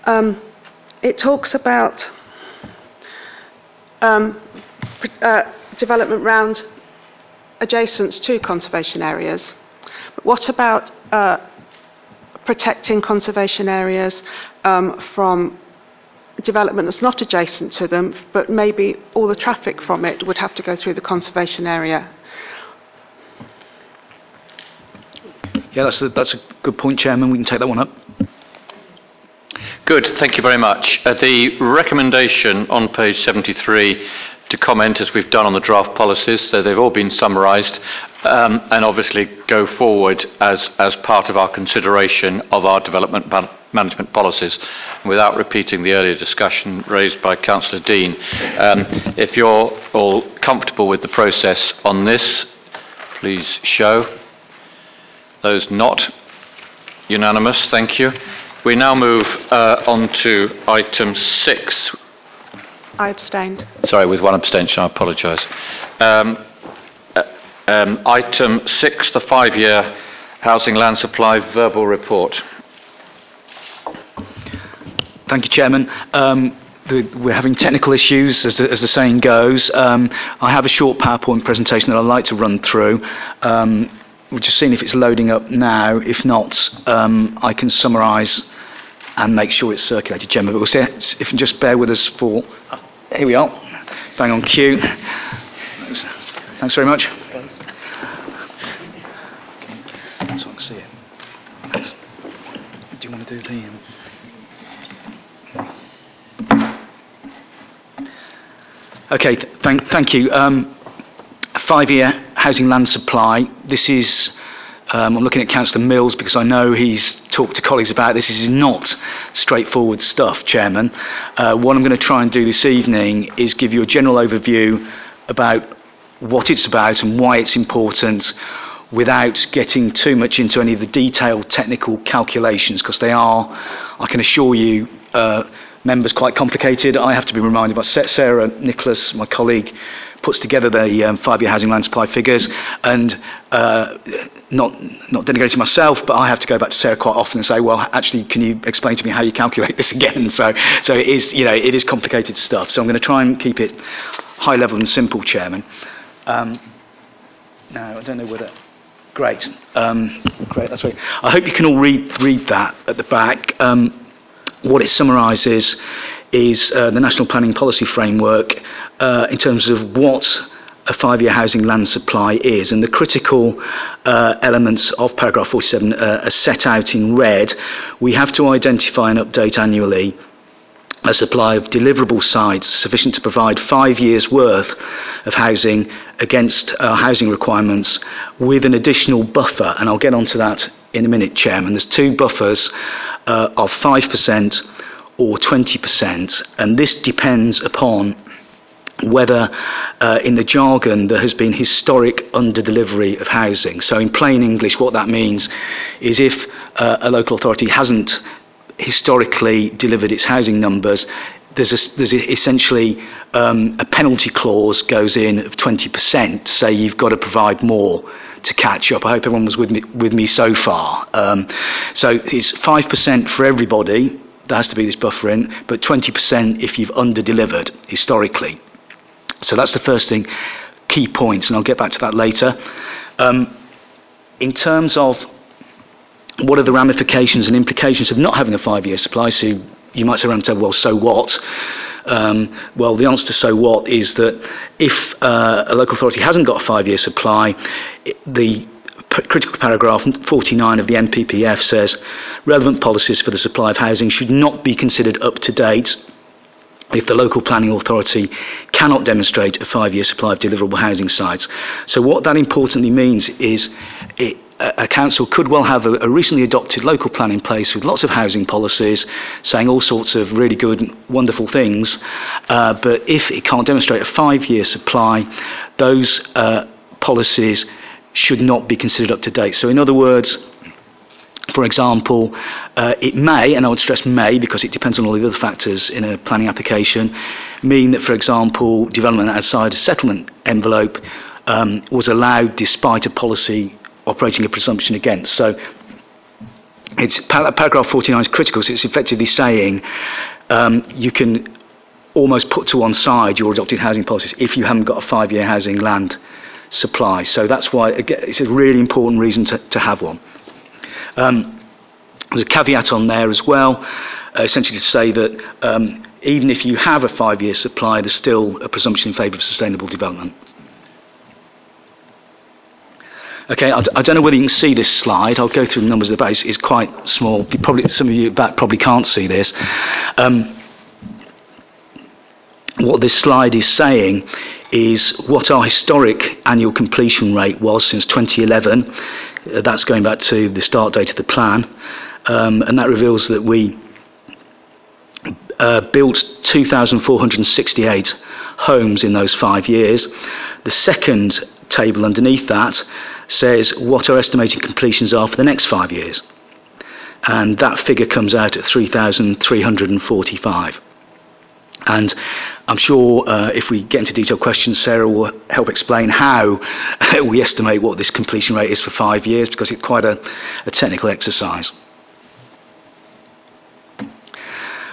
Um, it talks about um, uh, development round adjacent to conservation areas. But what about uh, protecting conservation areas um, from development that's not adjacent to them, but maybe all the traffic from it would have to go through the conservation area? Yeah, that's a, that's a good point, Chairman. We can take that one up. Good, thank you very much. Uh, the recommendation on page 73 to comment as we've done on the draft policies, so they've all been summarised, um, and obviously go forward as, as part of our consideration of our development man- management policies. Without repeating the earlier discussion raised by Councillor Dean, um, if you're all comfortable with the process on this, please show. Those not unanimous, thank you. We now move uh, on to item six, I abstained. Sorry, with one abstention, I apologise. Um, uh, um, item six, the five-year housing land supply verbal report. Thank you, Chairman. Um, the, we're having technical issues, as the, as the saying goes. Um, I have a short PowerPoint presentation that I'd like to run through. Um, we're just seeing if it's loading up now. If not, um, I can summarise and make sure it's circulated, Chairman. But we'll see if you can just bear with us for. Here we are. Bang on cue. Thanks, Thanks very much. So I can see it. Thanks. Do you want to do the? Um, Okay, th- thank, thank you. Um, five-year housing land supply. This is, um, I'm looking at Councillor Mills because I know he's talked to colleagues about this. This is not straightforward stuff, Chairman. Uh, what I'm going to try and do this evening is give you a general overview about what it's about and why it's important without getting too much into any of the detailed technical calculations because they are, I can assure you, uh, members quite complicated. I have to be reminded by Sa- Sarah Nicholas, my colleague, puts together the um, five-year housing land supply figures, and uh, not not delegating myself, but I have to go back to Sarah quite often and say, well, actually, can you explain to me how you calculate this [LAUGHS] again? So, so it is, you know, it is complicated stuff. So I'm going to try and keep it high level and simple, Chairman. Um, no, I don't know whether. Great, um, great. That's right. I hope you can all read read that at the back. Um, what it summarises is uh, the National Planning Policy Framework uh, in terms of what a five-year housing land supply is. And the critical uh, elements of paragraph 47 uh, are set out in red. We have to identify and update annually a supply of deliverable sites sufficient to provide five years' worth of housing against our housing requirements with an additional buffer. And I'll get onto that in a minute, Chairman. There's two buffers uh, of 5% or 20%, and this depends upon whether uh, in the jargon there has been historic under-delivery of housing. So in plain English, what that means is if uh, a local authority hasn't historically delivered its housing numbers, there's, a, there's a, essentially um, a penalty clause goes in of 20% to say you've got to provide more to catch up. I hope everyone was with me, with me so far. Um, so it's 5% for everybody, there has to be this buffer in, but 20% if you've under-delivered historically. So that's the first thing, key points, and I'll get back to that later. Um, in terms of what are the ramifications and implications of not having a five-year supply, so you might say around say, well, so what? Um, well, the answer to so what is that if uh, a local authority hasn't got a five-year supply, it, the critical paragraph 49 of the NPPF says relevant policies for the supply of housing should not be considered up to date if the local planning authority cannot demonstrate a five-year supply of deliverable housing sites. So what that importantly means is it, a council could well have a, a, recently adopted local plan in place with lots of housing policies saying all sorts of really good, wonderful things, uh, but if it can't demonstrate a five-year supply, those uh, policies should not be considered up to date. So in other words, for example, uh, it may, and I would stress may because it depends on all the other factors in a planning application, mean that, for example, development outside a settlement envelope um, was allowed despite a policy operating a presumption against. So it's, paragraph 49 is critical, so it's effectively saying um, you can almost put to one side your adopted housing policies if you haven't got a five-year housing land supply. So that's why it's a really important reason to, to have one. Um, there's a caveat on there as well, uh, essentially to say that um, even if you have a five-year supply, there's still a presumption in favour of sustainable development. Okay, I, I, don't know whether you can see this slide. I'll go through the numbers of the base. It's quite small. You probably, some of you back probably can't see this. Um, what this slide is saying is what our historic annual completion rate was since 2011. Uh, that's going back to the start date of the plan. Um, and that reveals that we uh, built 2,468 homes in those five years. The second table underneath that says what our estimated completions are for the next five years. And that figure comes out at 3,345. And I'm sure uh, if we get into detailed questions, Sarah will help explain how [LAUGHS] we estimate what this completion rate is for five years because it's quite a, a technical exercise.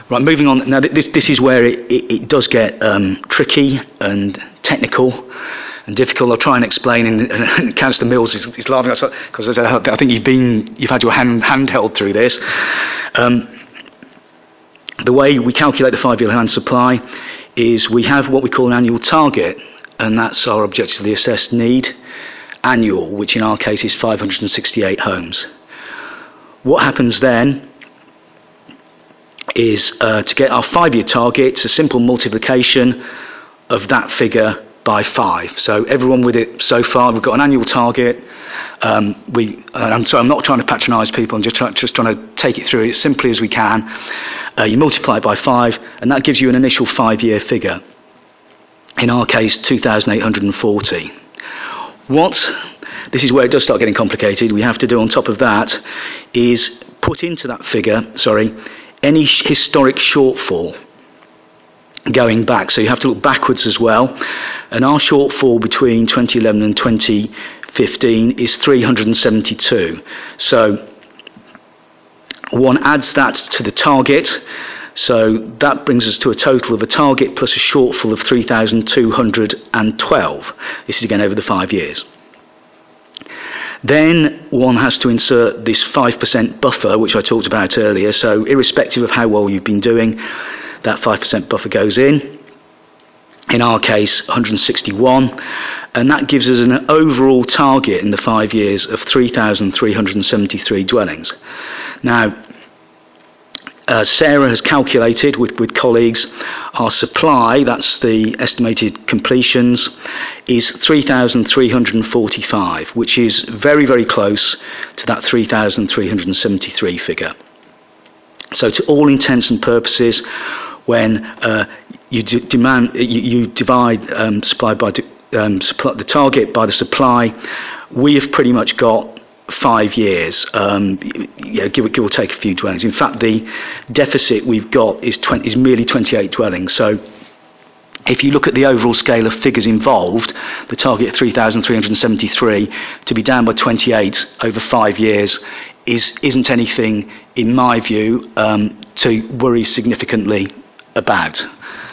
Right, moving on. Now, this, this is where it, it, it does get um, tricky and technical and difficult. I'll try and explain. And, and Councillor Mills is, is laughing because I think you've been, you've had your hand, hand held through this. Um, the way we calculate the five-year land supply is we have what we call an annual target, and that's our objectively assessed need annual, which in our case is 568 homes. What happens then is uh, to get our five-year target, it's a simple multiplication of that figure by five. So everyone with it so far, we've got an annual target. Um, we, I'm sorry, I'm not trying to patronise people. I'm just, try, just trying to take it through as simply as we can. Uh, you multiply it by five, and that gives you an initial five-year figure. In our case, 2,840. What? This is where it does start getting complicated. We have to do on top of that is put into that figure, sorry, any historic shortfall going back. So you have to look backwards as well. And our shortfall between 2011 and 2015 is 372. So one adds that to the target. So that brings us to a total of a target plus a shortfall of 3,212. This is again over the five years. Then one has to insert this 5% buffer, which I talked about earlier. So irrespective of how well you've been doing, that 5% buffer goes in. In our case, 161. And that gives us an overall target in the five years of 3,373 dwellings. Now, uh, Sarah has calculated with, with colleagues our supply, that's the estimated completions, is 3,345, which is very, very close to that 3,373 figure. So, to all intents and purposes, when uh, you d- demand you, you divide um, supply by um, supply, the target by the supply. We have pretty much got five years, um, yeah, give, give or take a few dwellings. In fact, the deficit we've got is, 20, is merely 28 dwellings. So if you look at the overall scale of figures involved, the target of 3,373 to be down by 28 over five years is, isn't anything, in my view, um, to worry significantly about.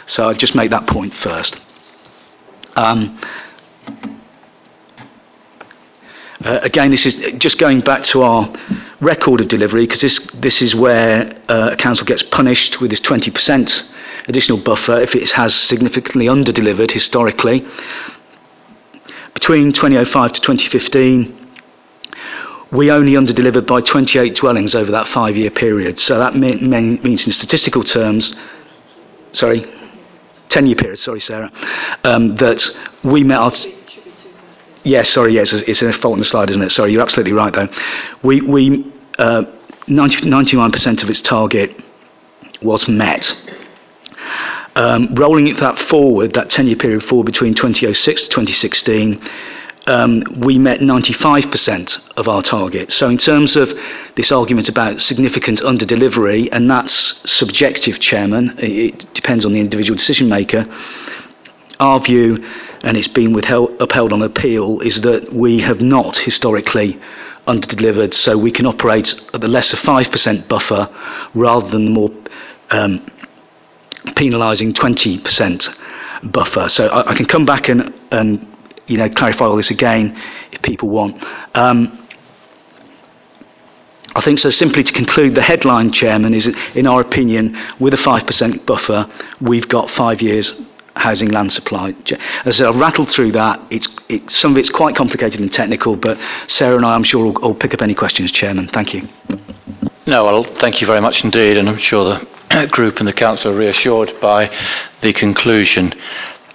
So I'd just make that point first. Um, uh, again, this is just going back to our record of delivery, because this, this is where uh, a council gets punished with this 20% additional buffer if it has significantly under-delivered historically. Between 2005 to 2015, we only under-delivered by 28 dwellings over that five-year period. So that mean, means in statistical terms, sorry, 10-year period, sorry, Sarah, um, that we met our... Yes, sorry, yes, it's a fault in the slide, isn't it? Sorry, you're absolutely right, though. We, we uh, 90, 99% of its target was met. Um, rolling that forward, that 10 year period forward between 2006 to 2016, um, we met 95% of our target. So, in terms of this argument about significant under delivery, and that's subjective, Chairman, it depends on the individual decision maker. Our view, and it's been withheld, upheld on appeal, is that we have not historically under delivered, so we can operate at the lesser 5% buffer rather than the more um, penalising 20% buffer. So I, I, can come back and, and you know clarify all this again if people want. Um, I think so. Simply to conclude, the headline, Chairman, is in our opinion, with a 5% buffer, we've got five years housing land supply. As I rattled through that, it's, it, some of it's quite complicated and technical, but Sarah and I, I'm sure, will, will pick up any questions, Chairman. Thank you. No, well, thank you very much indeed, and I'm sure the [COUGHS] group and the council are reassured by the conclusion.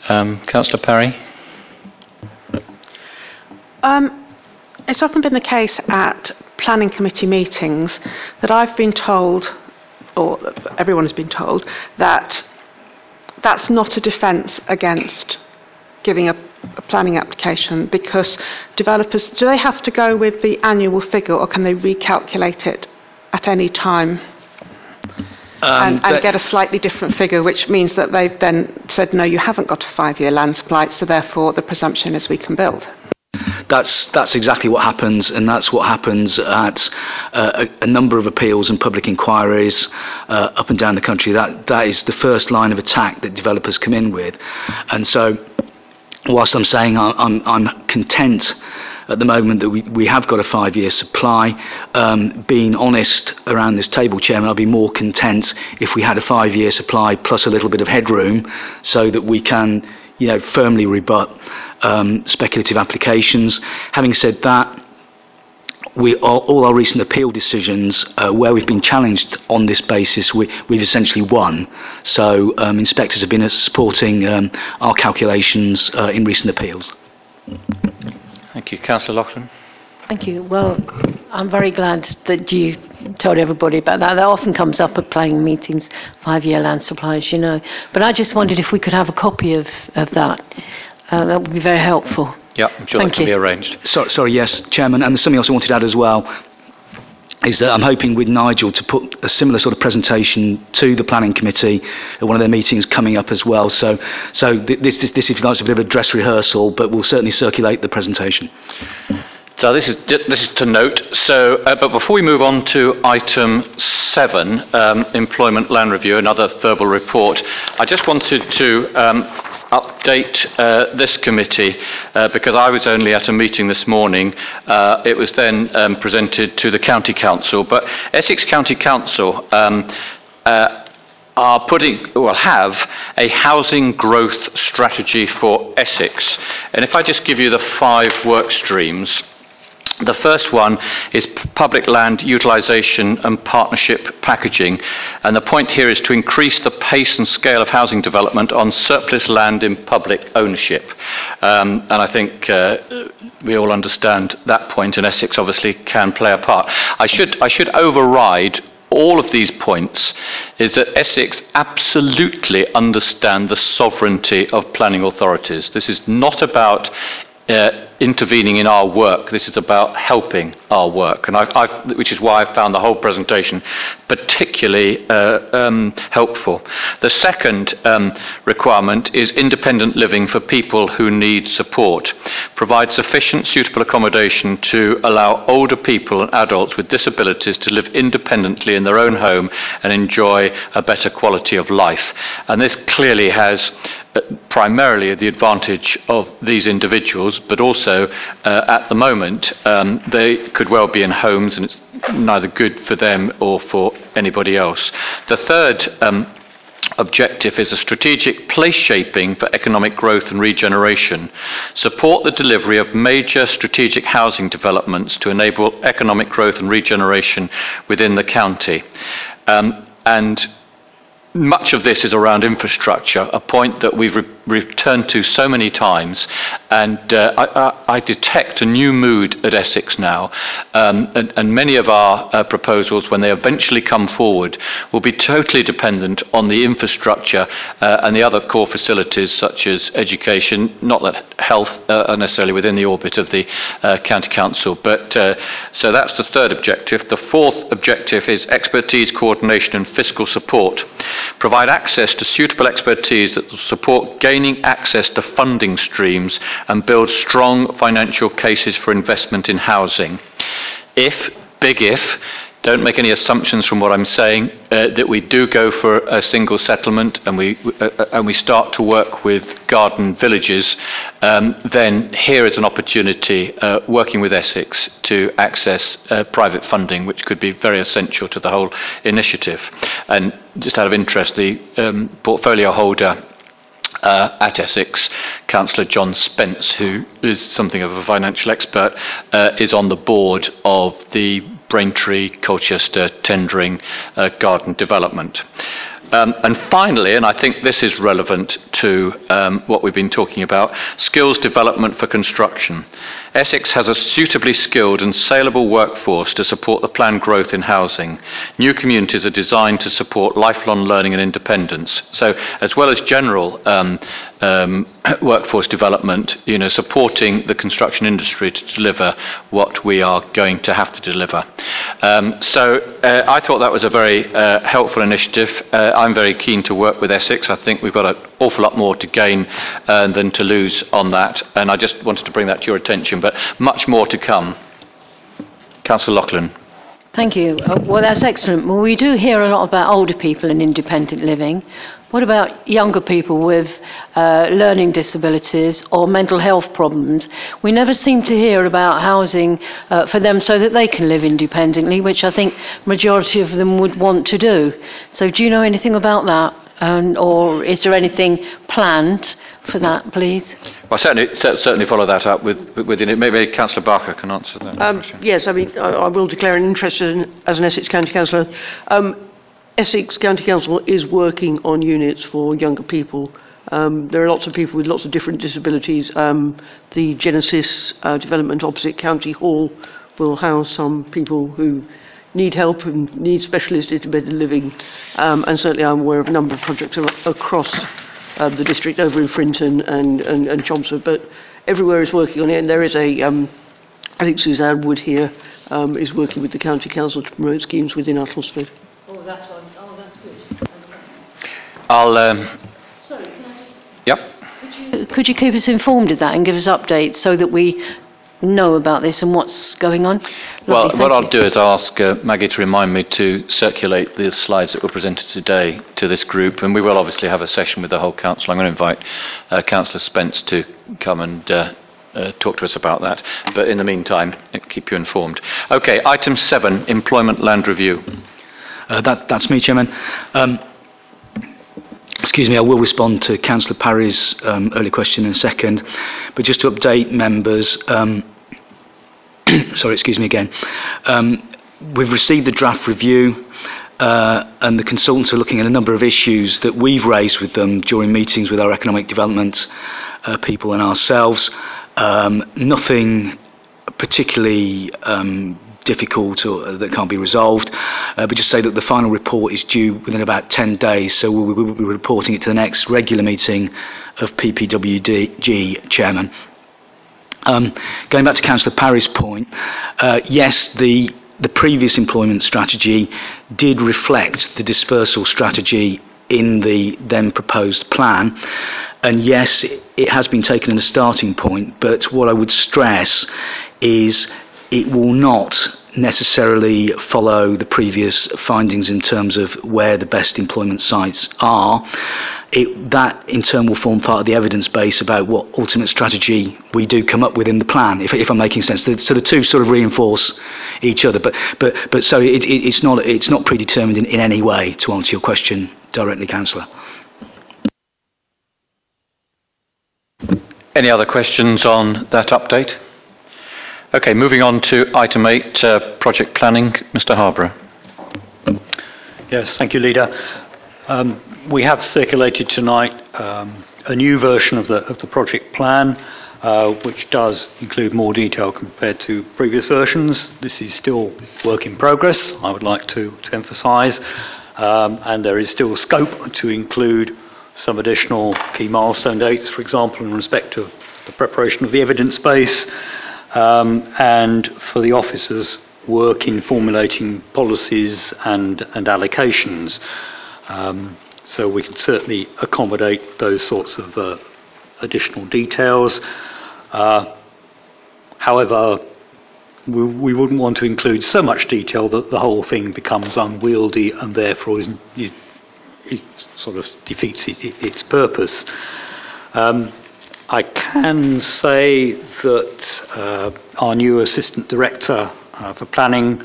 Um, Councillor Parry? Um, it's often been the case at planning committee meetings that I've been told, or everyone has been told, that that's not a defence against giving a, a, planning application because developers, do they have to go with the annual figure or can they recalculate it at any time? Um, and, and get a slightly different figure, which means that they've then said, no, you haven't got a five year land supply, so therefore the presumption is we can build. That's that's exactly what happens, and that's what happens at uh, a, a, number of appeals and public inquiries uh, up and down the country. That that is the first line of attack that developers come in with, and so whilst I'm saying I'm I'm, content at the moment that we, we have got a five year supply. Um, being honest around this table, Chairman, I'd be more content if we had a five year supply plus a little bit of headroom so that we can you know, firmly rebut um, speculative applications. Having said that, we, all, all, our recent appeal decisions, uh, where we've been challenged on this basis, we, have essentially won. So um, inspectors have been supporting um, our calculations uh, in recent appeals. Thank you. Councillor Loughlin. Thank you. Well, I'm very glad that you told everybody about that. That often comes up at planning meetings, five-year land supplies, you know. But I just wondered if we could have a copy of, of that. Uh, that would be very helpful. Yeah, I'm sure Thank that can you. be arranged. Sorry, sorry, yes, Chairman. And there's something else I wanted to add as well is that I'm hoping with Nigel to put a similar sort of presentation to the planning committee at one of their meetings coming up as well. So, so this, this, this if you like, is a bit of a dress rehearsal, but we'll certainly circulate the presentation. So this is this is to note. So, uh, but before we move on to item seven, um, employment land review, another verbal report, I just wanted to. Um, update uh, this committee uh, because I was only at a meeting this morning. Uh, it was then um, presented to the County Council, but Essex County Council um, uh, are putting, will have a housing growth strategy for Essex. And if I just give you the five work streams, the first one is public land utilisation and partnership packaging. And the point here is to increase the pace and scale of housing development on surplus land in public ownership. Um, and I think uh, we all understand that point. and Essex obviously can play a part. I should, I should override all of these points is that Essex absolutely understand the sovereignty of planning authorities. This is not about uh, intervening in our work. This is about helping our work, and I've, I've, which is why I found the whole presentation particularly uh, um, helpful. The second um, requirement is independent living for people who need support. Provide sufficient suitable accommodation to allow older people and adults with disabilities to live independently in their own home and enjoy a better quality of life. And this clearly has uh, primarily the advantage of these individuals, but also uh, at the moment um, they could well be in homes and it's neither good for them or for anybody else. The third um, objective is a strategic place shaping for economic growth and regeneration. Support the delivery of major strategic housing developments to enable economic growth and regeneration within the county. Um, and much of this is around infrastructure, a point that we've re- returned to so many times, and uh, I, I, I, detect a new mood at Essex now. Um, and, and, many of our uh, proposals, when they eventually come forward, will be totally dependent on the infrastructure uh, and the other core facilities such as education. Not that health uh, are necessarily within the orbit of the uh, county council, but uh, so that's the third objective. The fourth objective is expertise, coordination, and fiscal support provide access to suitable expertise that will support gaining access to funding streams and build strong financial cases for investment in housing. If, big if, don't make any assumptions from what I'm saying, uh, that we do go for a single settlement and we, uh, uh, and we start to work with garden villages, um, then here is an opportunity, uh, working with Essex, to access uh, private funding, which could be very essential to the whole initiative. And just out of interest, the um, portfolio holder uh, at Essex, Councillor John Spence, who is something of a financial expert, uh, is on the board of the Braintree, Colchester Tendring uh, garden development. Um, and finally, and I think this is relevant to um, what we've been talking about, skills development for construction. Essex has a suitably skilled and saleable workforce to support the planned growth in housing. New communities are designed to support lifelong learning and independence. So, as well as general um, um, [CLEARS THROAT] workforce development, you know, supporting the construction industry to deliver what we are going to have to deliver. Um, so, uh, I thought that was a very uh, helpful initiative. Uh, I'm very keen to work with Essex. I think we've got an awful lot more to gain uh, than to lose on that, and I just wanted to bring that to your attention. But much more to come. Councillor Loughlin. Thank you. Uh, well, that's excellent. Well, we do hear a lot about older people and independent living. What about younger people with uh, learning disabilities or mental health problems? We never seem to hear about housing uh, for them so that they can live independently, which I think majority of them would want to do. So do you know anything about that? Um, or is there anything planned for that, please? Well, certainly, certainly follow that up with, within it. Maybe Councillor Barker can answer that. Um, yes, I mean, I, I will declare an interest in, as an Essex County Councillor. Um, Essex County Council is working on units for younger people. Um, there are lots of people with lots of different disabilities. Um, the Genesis uh, development opposite County Hall will house some people who need help and need specialist independent living. Um, and certainly I'm aware of a number of projects across uh, the district over in Frinton and, and, and Chelmsford, but everywhere is working on it. And there is a, um, I think Suzanne Wood here um, is working with the County Council to promote schemes within Uttlesford. Oh, that's. I'll. Um, Sorry, can I just. Yep. Could you, could you keep us informed of that and give us updates so that we know about this and what's going on? Lovely, well, what you. I'll do is ask uh, Maggie to remind me to circulate the slides that were presented today to this group, and we will obviously have a session with the whole council. I'm going to invite uh, Councillor Spence to come and. Uh, uh, talk to us about that. But in the meantime, keep you informed. Okay, item seven employment land review. Uh, that, that's me, Chairman. Um, excuse me, I will respond to Councillor Parry's um, early question in a second. But just to update members, um, [COUGHS] sorry, excuse me again. Um, we've received the draft review. Uh, and the consultants are looking at a number of issues that we've raised with them during meetings with our economic development uh, people and ourselves. Um, nothing particularly um, difficult or that can't be resolved. Uh, but just say that the final report is due within about 10 days, so we will be reporting it to the next regular meeting of PPWG, Chairman. Um, going back to Councillor Parry's point, uh, yes, the the previous employment strategy did reflect the dispersal strategy in the then proposed plan. And yes, it has been taken as a starting point, but what I would stress is it will not necessarily follow the previous findings in terms of where the best employment sites are. It, that in turn will form part of the evidence base about what ultimate strategy we do come up with in the plan, if, if I'm making sense. So the two sort of reinforce each other. But, but, but so it, it, it's, not, it's not predetermined in, in any way, to answer your question directly, Councillor. Any other questions on that update? Okay, moving on to item eight, uh, project planning. Mr. Harborough. Yes, thank you, Leader. Um, we have circulated tonight um, a new version of the, of the project plan, uh, which does include more detail compared to previous versions. This is still work in progress, I would like to, to emphasise, um, and there is still scope to include some additional key milestone dates, for example, in respect of the preparation of the evidence base, um, and for the officers work in formulating policies and, and allocations. Um, so we can certainly accommodate those sorts of uh, additional details. Uh, however, we, we, wouldn't want to include so much detail that the whole thing becomes unwieldy and therefore is, is, is sort of defeats it, it, its purpose. Um, I can say that uh, our new Assistant Director uh, for Planning,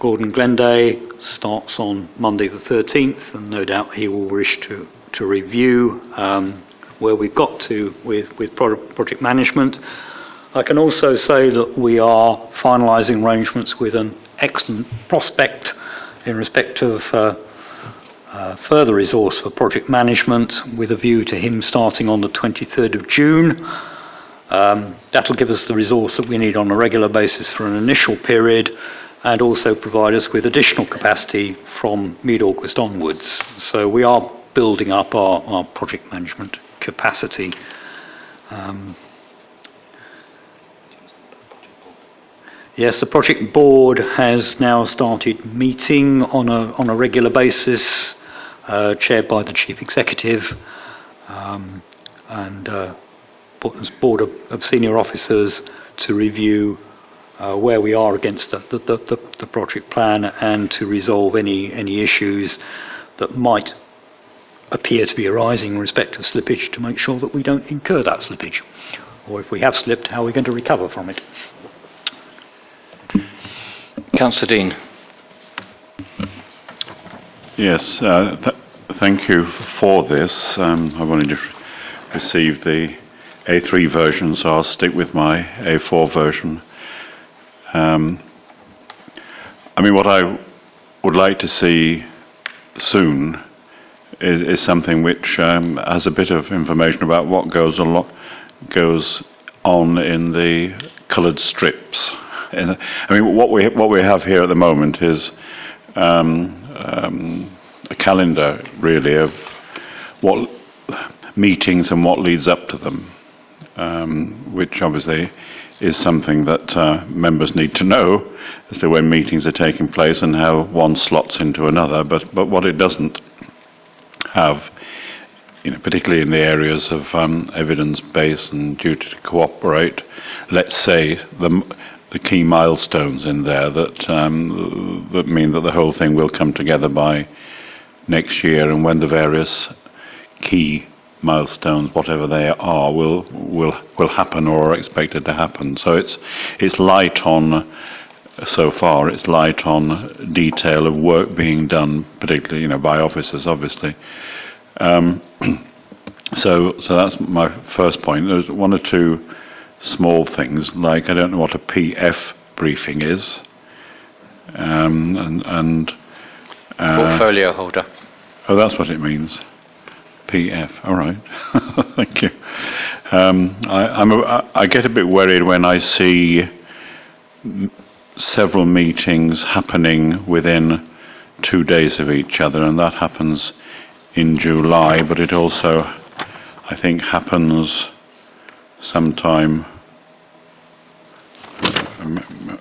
Gordon Glenday, starts on Monday the 13th, and no doubt he will wish to, to review um, where we've got to with, with project management. I can also say that we are finalising arrangements with an excellent prospect in respect of uh, further resource for project management with a view to him starting on the 23rd of June. Um, that'll give us the resource that we need on a regular basis for an initial period and also provide us with additional capacity from mid-August onwards. So we are building up our, our project management capacity. Um, yes, the project board has now started meeting on a, on a regular basis uh, chaired by the chief executive um, and uh, board of, of, senior officers to review uh, where we are against the, the, the, the, project plan and to resolve any, any issues that might appear to be arising in respect of slippage to make sure that we don't incur that slippage. Or if we have slipped, how are we going to recover from it? Councillor Dean. Yes, uh, th- thank you for this. Um, I've only just received the A3 version, so I'll stick with my A4 version. Um, I mean, what I would like to see soon is, is something which um, has a bit of information about what goes, lo- goes on in the coloured strips. I mean, what we what we have here at the moment is um, um, a calendar, really, of what meetings and what leads up to them, um, which obviously is something that uh, members need to know as to when meetings are taking place and how one slots into another. But but what it doesn't have, you know, particularly in the areas of um, evidence base and duty to cooperate, let's say the the key milestones in there that um, that mean that the whole thing will come together by next year, and when the various key milestones, whatever they are, will will will happen or are expected to happen. So it's it's light on so far. It's light on detail of work being done, particularly you know by officers, obviously. Um, [CLEARS THROAT] so so that's my first point. There's one or two small things like I don't know what a PF briefing is, um, and, and uh, portfolio holder. Oh, that's what it means. PF. All right. [LAUGHS] Thank you. Um, I, a, I, get a bit worried when I see m- several meetings happening within two days of each other, and that happens in July, but it also, I think, happens sometime. Um,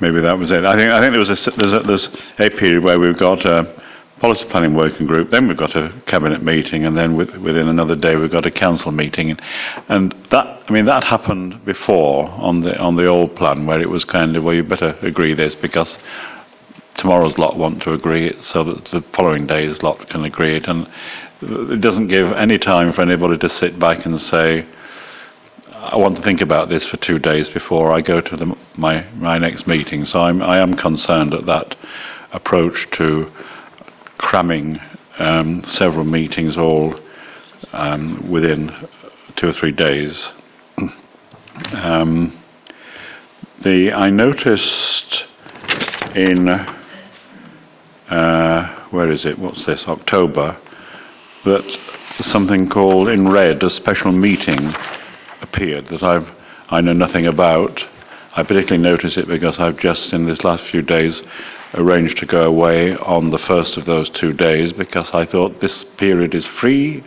maybe that was it. I think I think there was a there's a, there's a period where we've got a policy planning working group, then we've got a cabinet meeting, and then with, within another day we've got a council meeting, and, and that I mean that happened before on the on the old plan where it was kind of well you better agree this because tomorrow's lot want to agree it so that the following day's lot can agree it, and it doesn't give any time for anybody to sit back and say. I want to think about this for two days before I go to the, my my next meeting. So I'm I am concerned at that approach to cramming um, several meetings all um, within two or three days. [CLEARS THROAT] Um, the I noticed in uh, where is it? What's this? October that something called in red a special meeting appeared that I've I know nothing about. I particularly notice it because I've just in this last few days arranged to go away on the first of those two days because I thought this period is free.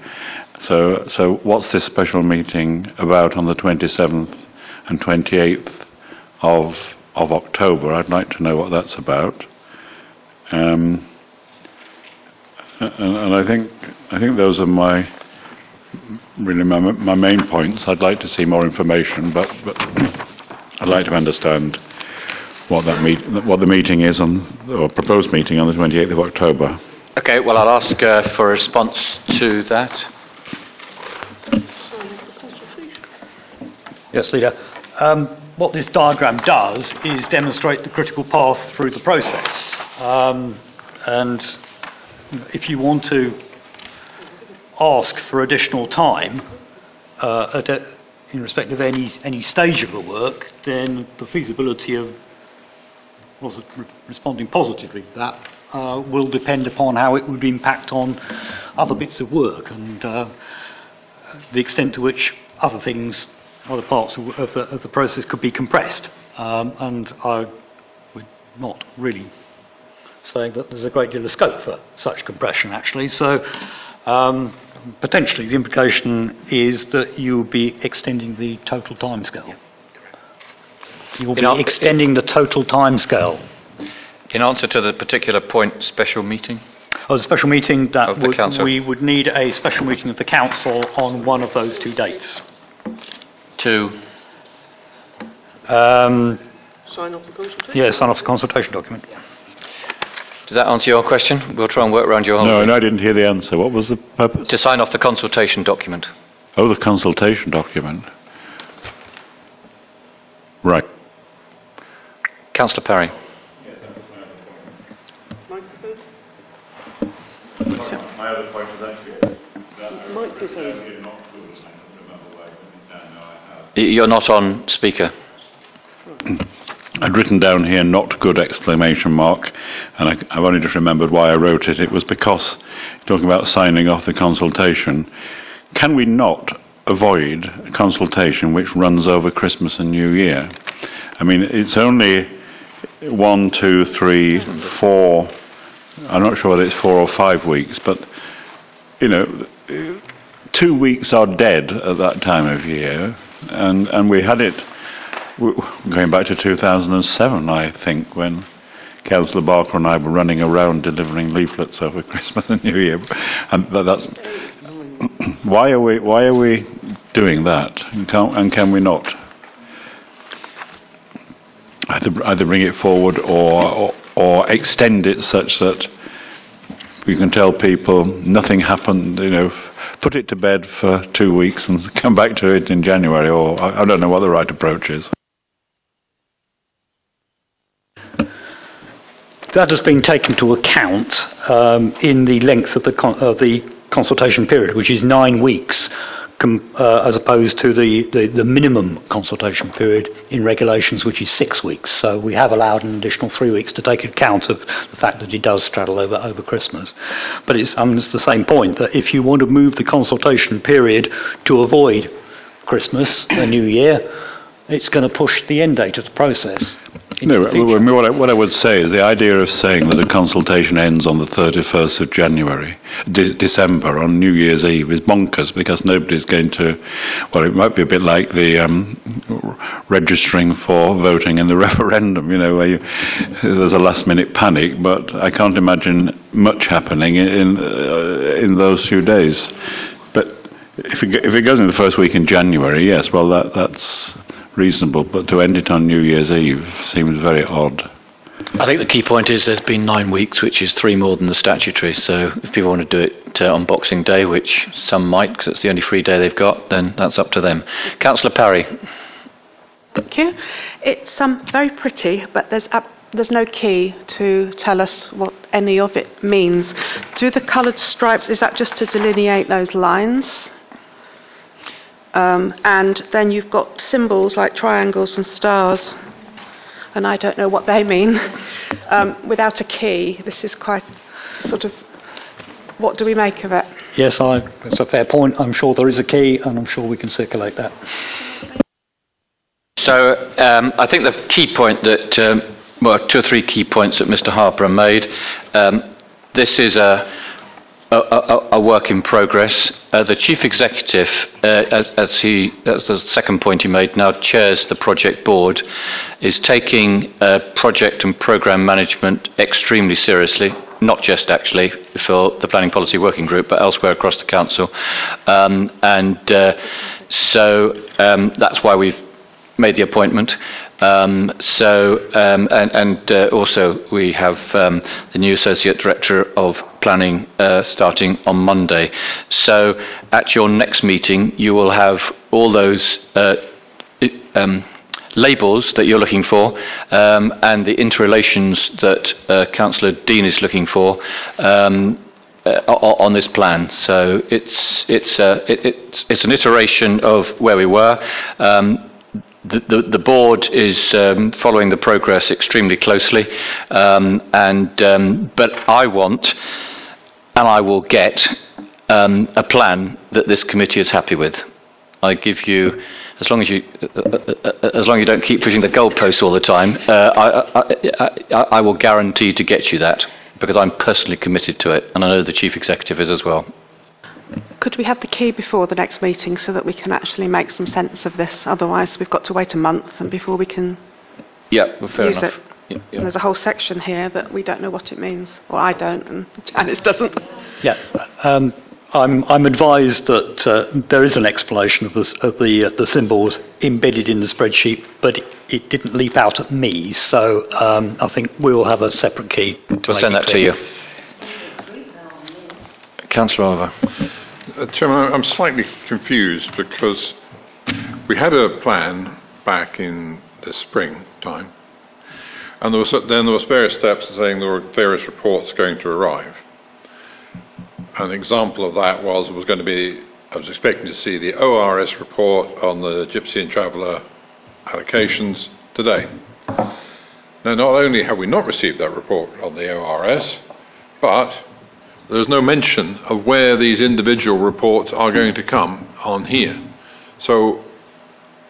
So, so what's this special meeting about on the 27th and 28th of of October? I'd like to know what that's about. Um, and, and I think I think those are my really my, my main points. I'd like to see more information, but, but [CLEARS THROAT] I'd like to understand what that meet, what the meeting is on, or proposed meeting on the 28th of October. Okay, well, I'll ask uh, for a response to that. Yes, Leader. Um, what this diagram does is demonstrate the critical path through the process. Um, and if you want to ask for additional time uh, a, in respect of any, any stage of the work, then the feasibility of was responding positively to that uh, will depend upon how it would impact on other bits of work and uh, the extent to which other things, other parts of, the, of the, process could be compressed. Um, and I would not really say that there's a great deal of scope for such compression, actually. So um, potentially the implication is that you'll be extending the total timescale. Yeah. You will be extending the total timescale. In answer to the particular point, special meeting? Oh, a special meeting that Of would, council. we would need a special meeting of the council on one of those two dates. To, Um, Sign off the consultation? yeah, sign off the consultation document. Does that answer your question? We'll try and work around your No, whole and I didn't hear the answer. What was the purpose? To sign off the consultation document. Oh, the consultation document. Right. Councillor Parry. My other point was actually Microphone. Y- You're not on speaker. I'd written down here "not good!" exclamation mark, and I, I've only just remembered why I wrote it. It was because talking about signing off the consultation. Can we not avoid a consultation which runs over Christmas and New Year? I mean, it's only one, two, three, four. I'm not sure whether it's four or five weeks, but you know, two weeks are dead at that time of year, and and we had it going back to 2007, I think, when Councillor Barker and I were running around delivering leaflets over [LAUGHS] Christmas and New Year, and that's [CLEARS THROAT] why are we why are we doing that, and can, and can we not? Either either bring it forward or, or or extend it such that we can tell people nothing happened, you know, put it to bed for two weeks and [LAUGHS] come back to it in January, or I, I don't know what the right approach is. That has been taken into account um, in the length of the, con- of the consultation period, which is nine weeks, com- uh, as opposed to the, the, the minimum consultation period in regulations, which is six weeks. So we have allowed an additional three weeks to take account of the fact that it does straddle over, over Christmas. But it's, um, it's the same point that if you want to move the consultation period to avoid Christmas, the New Year, it's going to push the end date of the process. No, the future. well, I mean, what, I, what I would say is the idea of saying that the consultation ends on the 31st of January, de- December, on New Year's Eve is bonkers because nobody's going to. Well, it might be a bit like the um, registering for voting in the [LAUGHS] referendum, you know, where you, there's a last minute panic, but I can't imagine much happening in, in, uh, in those few days. But if it, if it goes in the first week in January, yes, well, that, that's reasonable, but to end it on New Year's Eve seems very odd. I think the key point is there's been nine weeks, which is three more than the statutory. So if people want to do it uh, on Boxing Day, which some might, because it's the only free day they've got, then that's up to them. Councillor Parry. Thank you. It's um, very pretty, but there's ab- there's no key to tell us what any of it means. Do the coloured stripes, is that just to delineate those lines? Um, and then you've got symbols like triangles and stars, and I don't know what they mean. [LAUGHS] Um, without a key, this is quite sort of, what do we make of it? Yes, I, it's a fair point. I'm sure there is a key, and I'm sure we can circulate that. So um, I think the key point that, um, well, two or three key points that Mr. Harborough made. Um, this is a, a, a, work in progress. Uh, the chief executive, uh, as, as he, that's the second point he made, now chairs the project board, is taking uh, project and program management extremely seriously. Not just actually for the planning policy working group, but elsewhere across the council. Um, and uh, so um, that's why we've made the appointment. Um, so, um, and, and uh, also we have um, the new Associate Director of Planning uh, starting on Monday. So, at your next meeting, you will have all those uh, um, labels that you're looking for um, and the interrelations that uh, Councillor Dean is looking for. Um, uh, on this plan. So it's it's uh, it, it's it's an iteration of where we were. Um, the, the, board is um, following the progress extremely closely, um, and um, but I want, and I will get, um, a plan that this committee is happy with. I give you, as long as you, uh, uh, uh, as long as you don't keep pushing the goalposts all the time, uh, I, I, I, I will guarantee to get you that because I'm personally committed to it, and I know the chief executive is as well. Could we have the key before the next meeting so that we can actually make some sense of this? Otherwise, we've got to wait a month and before we can Yeah, well, fair use enough. it. Yeah, yeah. And there's a whole section here that we don't know what it means. Or I don't, and Janice doesn't. Yeah, um, I'm, I'm advised that uh, there is an explanation of, this, of the, uh, the symbols embedded in the spreadsheet, but it, it didn't leap out at me, so um, I think we will have a separate key. To We'll make send it that to you. Councillor Oliver. Uh, Chairman, I'm slightly confused because we had a plan back in the spring time, and there was, then there was various steps saying there were various reports going to arrive. An example of that was was going to be, I was expecting to see the ORS report on the Gypsy and Traveller allocations today. Now, not only have we not received that report on the ORS, but there's no mention of where these individual reports are going to come on here. So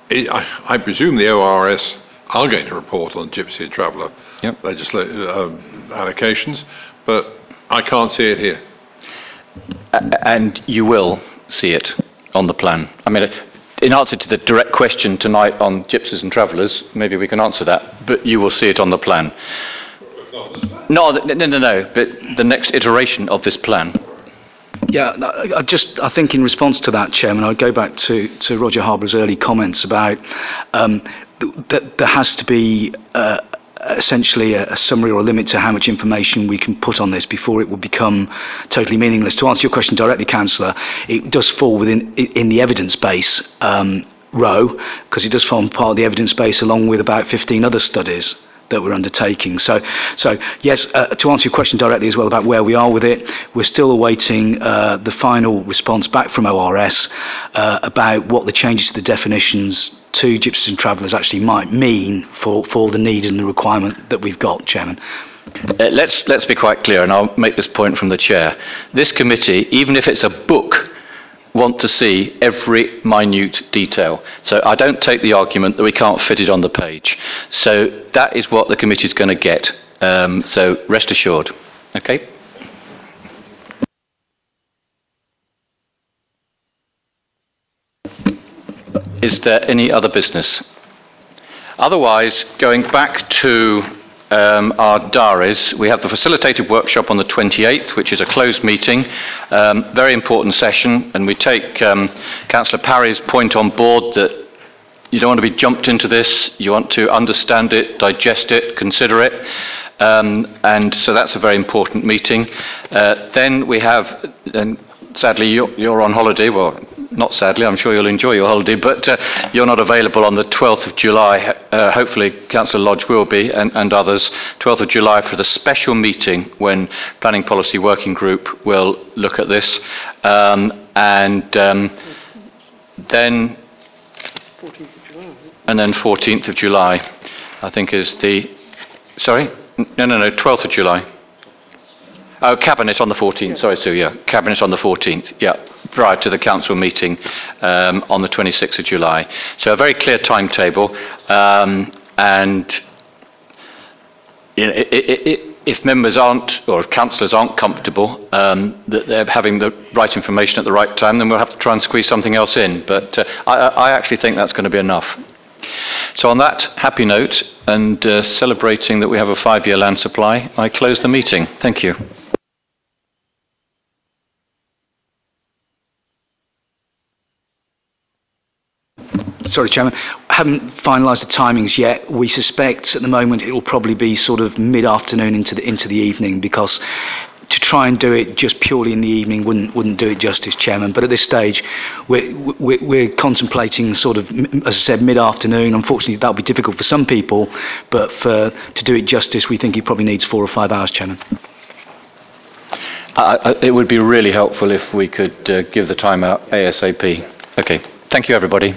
it, I, I presume the ORS are going to report on Gypsy and Traveller Yep. legisla- um, allocations, but I can't see it here. And you will see it on the plan. I mean, in answer to the direct question tonight on gypsies and travellers, maybe we can answer that, but you will see it on the plan. No, no, no, no, but the next iteration of this plan. Yeah, I just I think in response to that, Chairman, I'd go back to, to Roger Harborough's early comments about um, that there has to be uh, essentially a, a summary or a limit to how much information we can put on this before it will become totally meaningless. To answer your question directly, Councillor, it does fall within in the evidence base. Um, row because it does form part of the evidence base along with about 15 other studies that we're undertaking. So, so yes, uh, to answer your question directly as well about where we are with it, we're still awaiting uh, the final response back from ORS uh, about what the changes to the definitions to gypsies and travellers actually might mean for, for the need and the requirement that we've got, Chairman. Uh, let's, let's be quite clear, and I'll make this point from the chair. This committee, even if it's a book want to see every minute detail. So I don't take the argument that we can't fit it on the page. So that is what the committee is going to get. Um, so rest assured. Okay? Is there any other business? Otherwise, going back to um, our diaries, we have the facilitated workshop on the 28th, which is a closed meeting, um, very important session, and we take um, Councillor Parry's point on board that you don't want to be jumped into this, you want to understand it, digest it, consider it. Um, and so that's a very important meeting. Uh, then we have, and sadly you're, you're on holiday, well, not sadly, I'm sure you'll enjoy your holiday, but uh, you're not available on the 12th of July. Uh, hopefully, Councillor Lodge will be, and, and, others. 12th of July for the special meeting when Planning Policy Working Group will look at this. Um, and um, then. And then 14th of July, I think, is the. Sorry? No, no, no, 12th of July. Oh, Cabinet on the 14th. Sorry, Sue, yeah. Cabinet on the 14th, yeah, prior to the Council meeting um, on the 26th of July. So a very clear timetable. Um, and you know, it, it, it, if members aren't, or if councillors aren't comfortable um, that they're having the right information at the right time, then we'll have to try and squeeze something else in. But uh, I, I actually think that's going to be enough. So, on that happy note and uh, celebrating that we have a five year land supply, I close the meeting. Thank you. Sorry, Chairman. Haven't finalised the timings yet. We suspect at the moment it will probably be sort of mid-afternoon into the into the evening because to try and do it just purely in the evening wouldn't wouldn't do it justice, Chairman. But at this stage, we're we're, we're contemplating sort of, as I said, mid-afternoon. Unfortunately, that'll be difficult for some people, but for to do it justice, we think it probably needs four or five hours, Chairman. Uh, it would be really helpful if we could uh, give the time out ASAP. Okay. Thank you, everybody.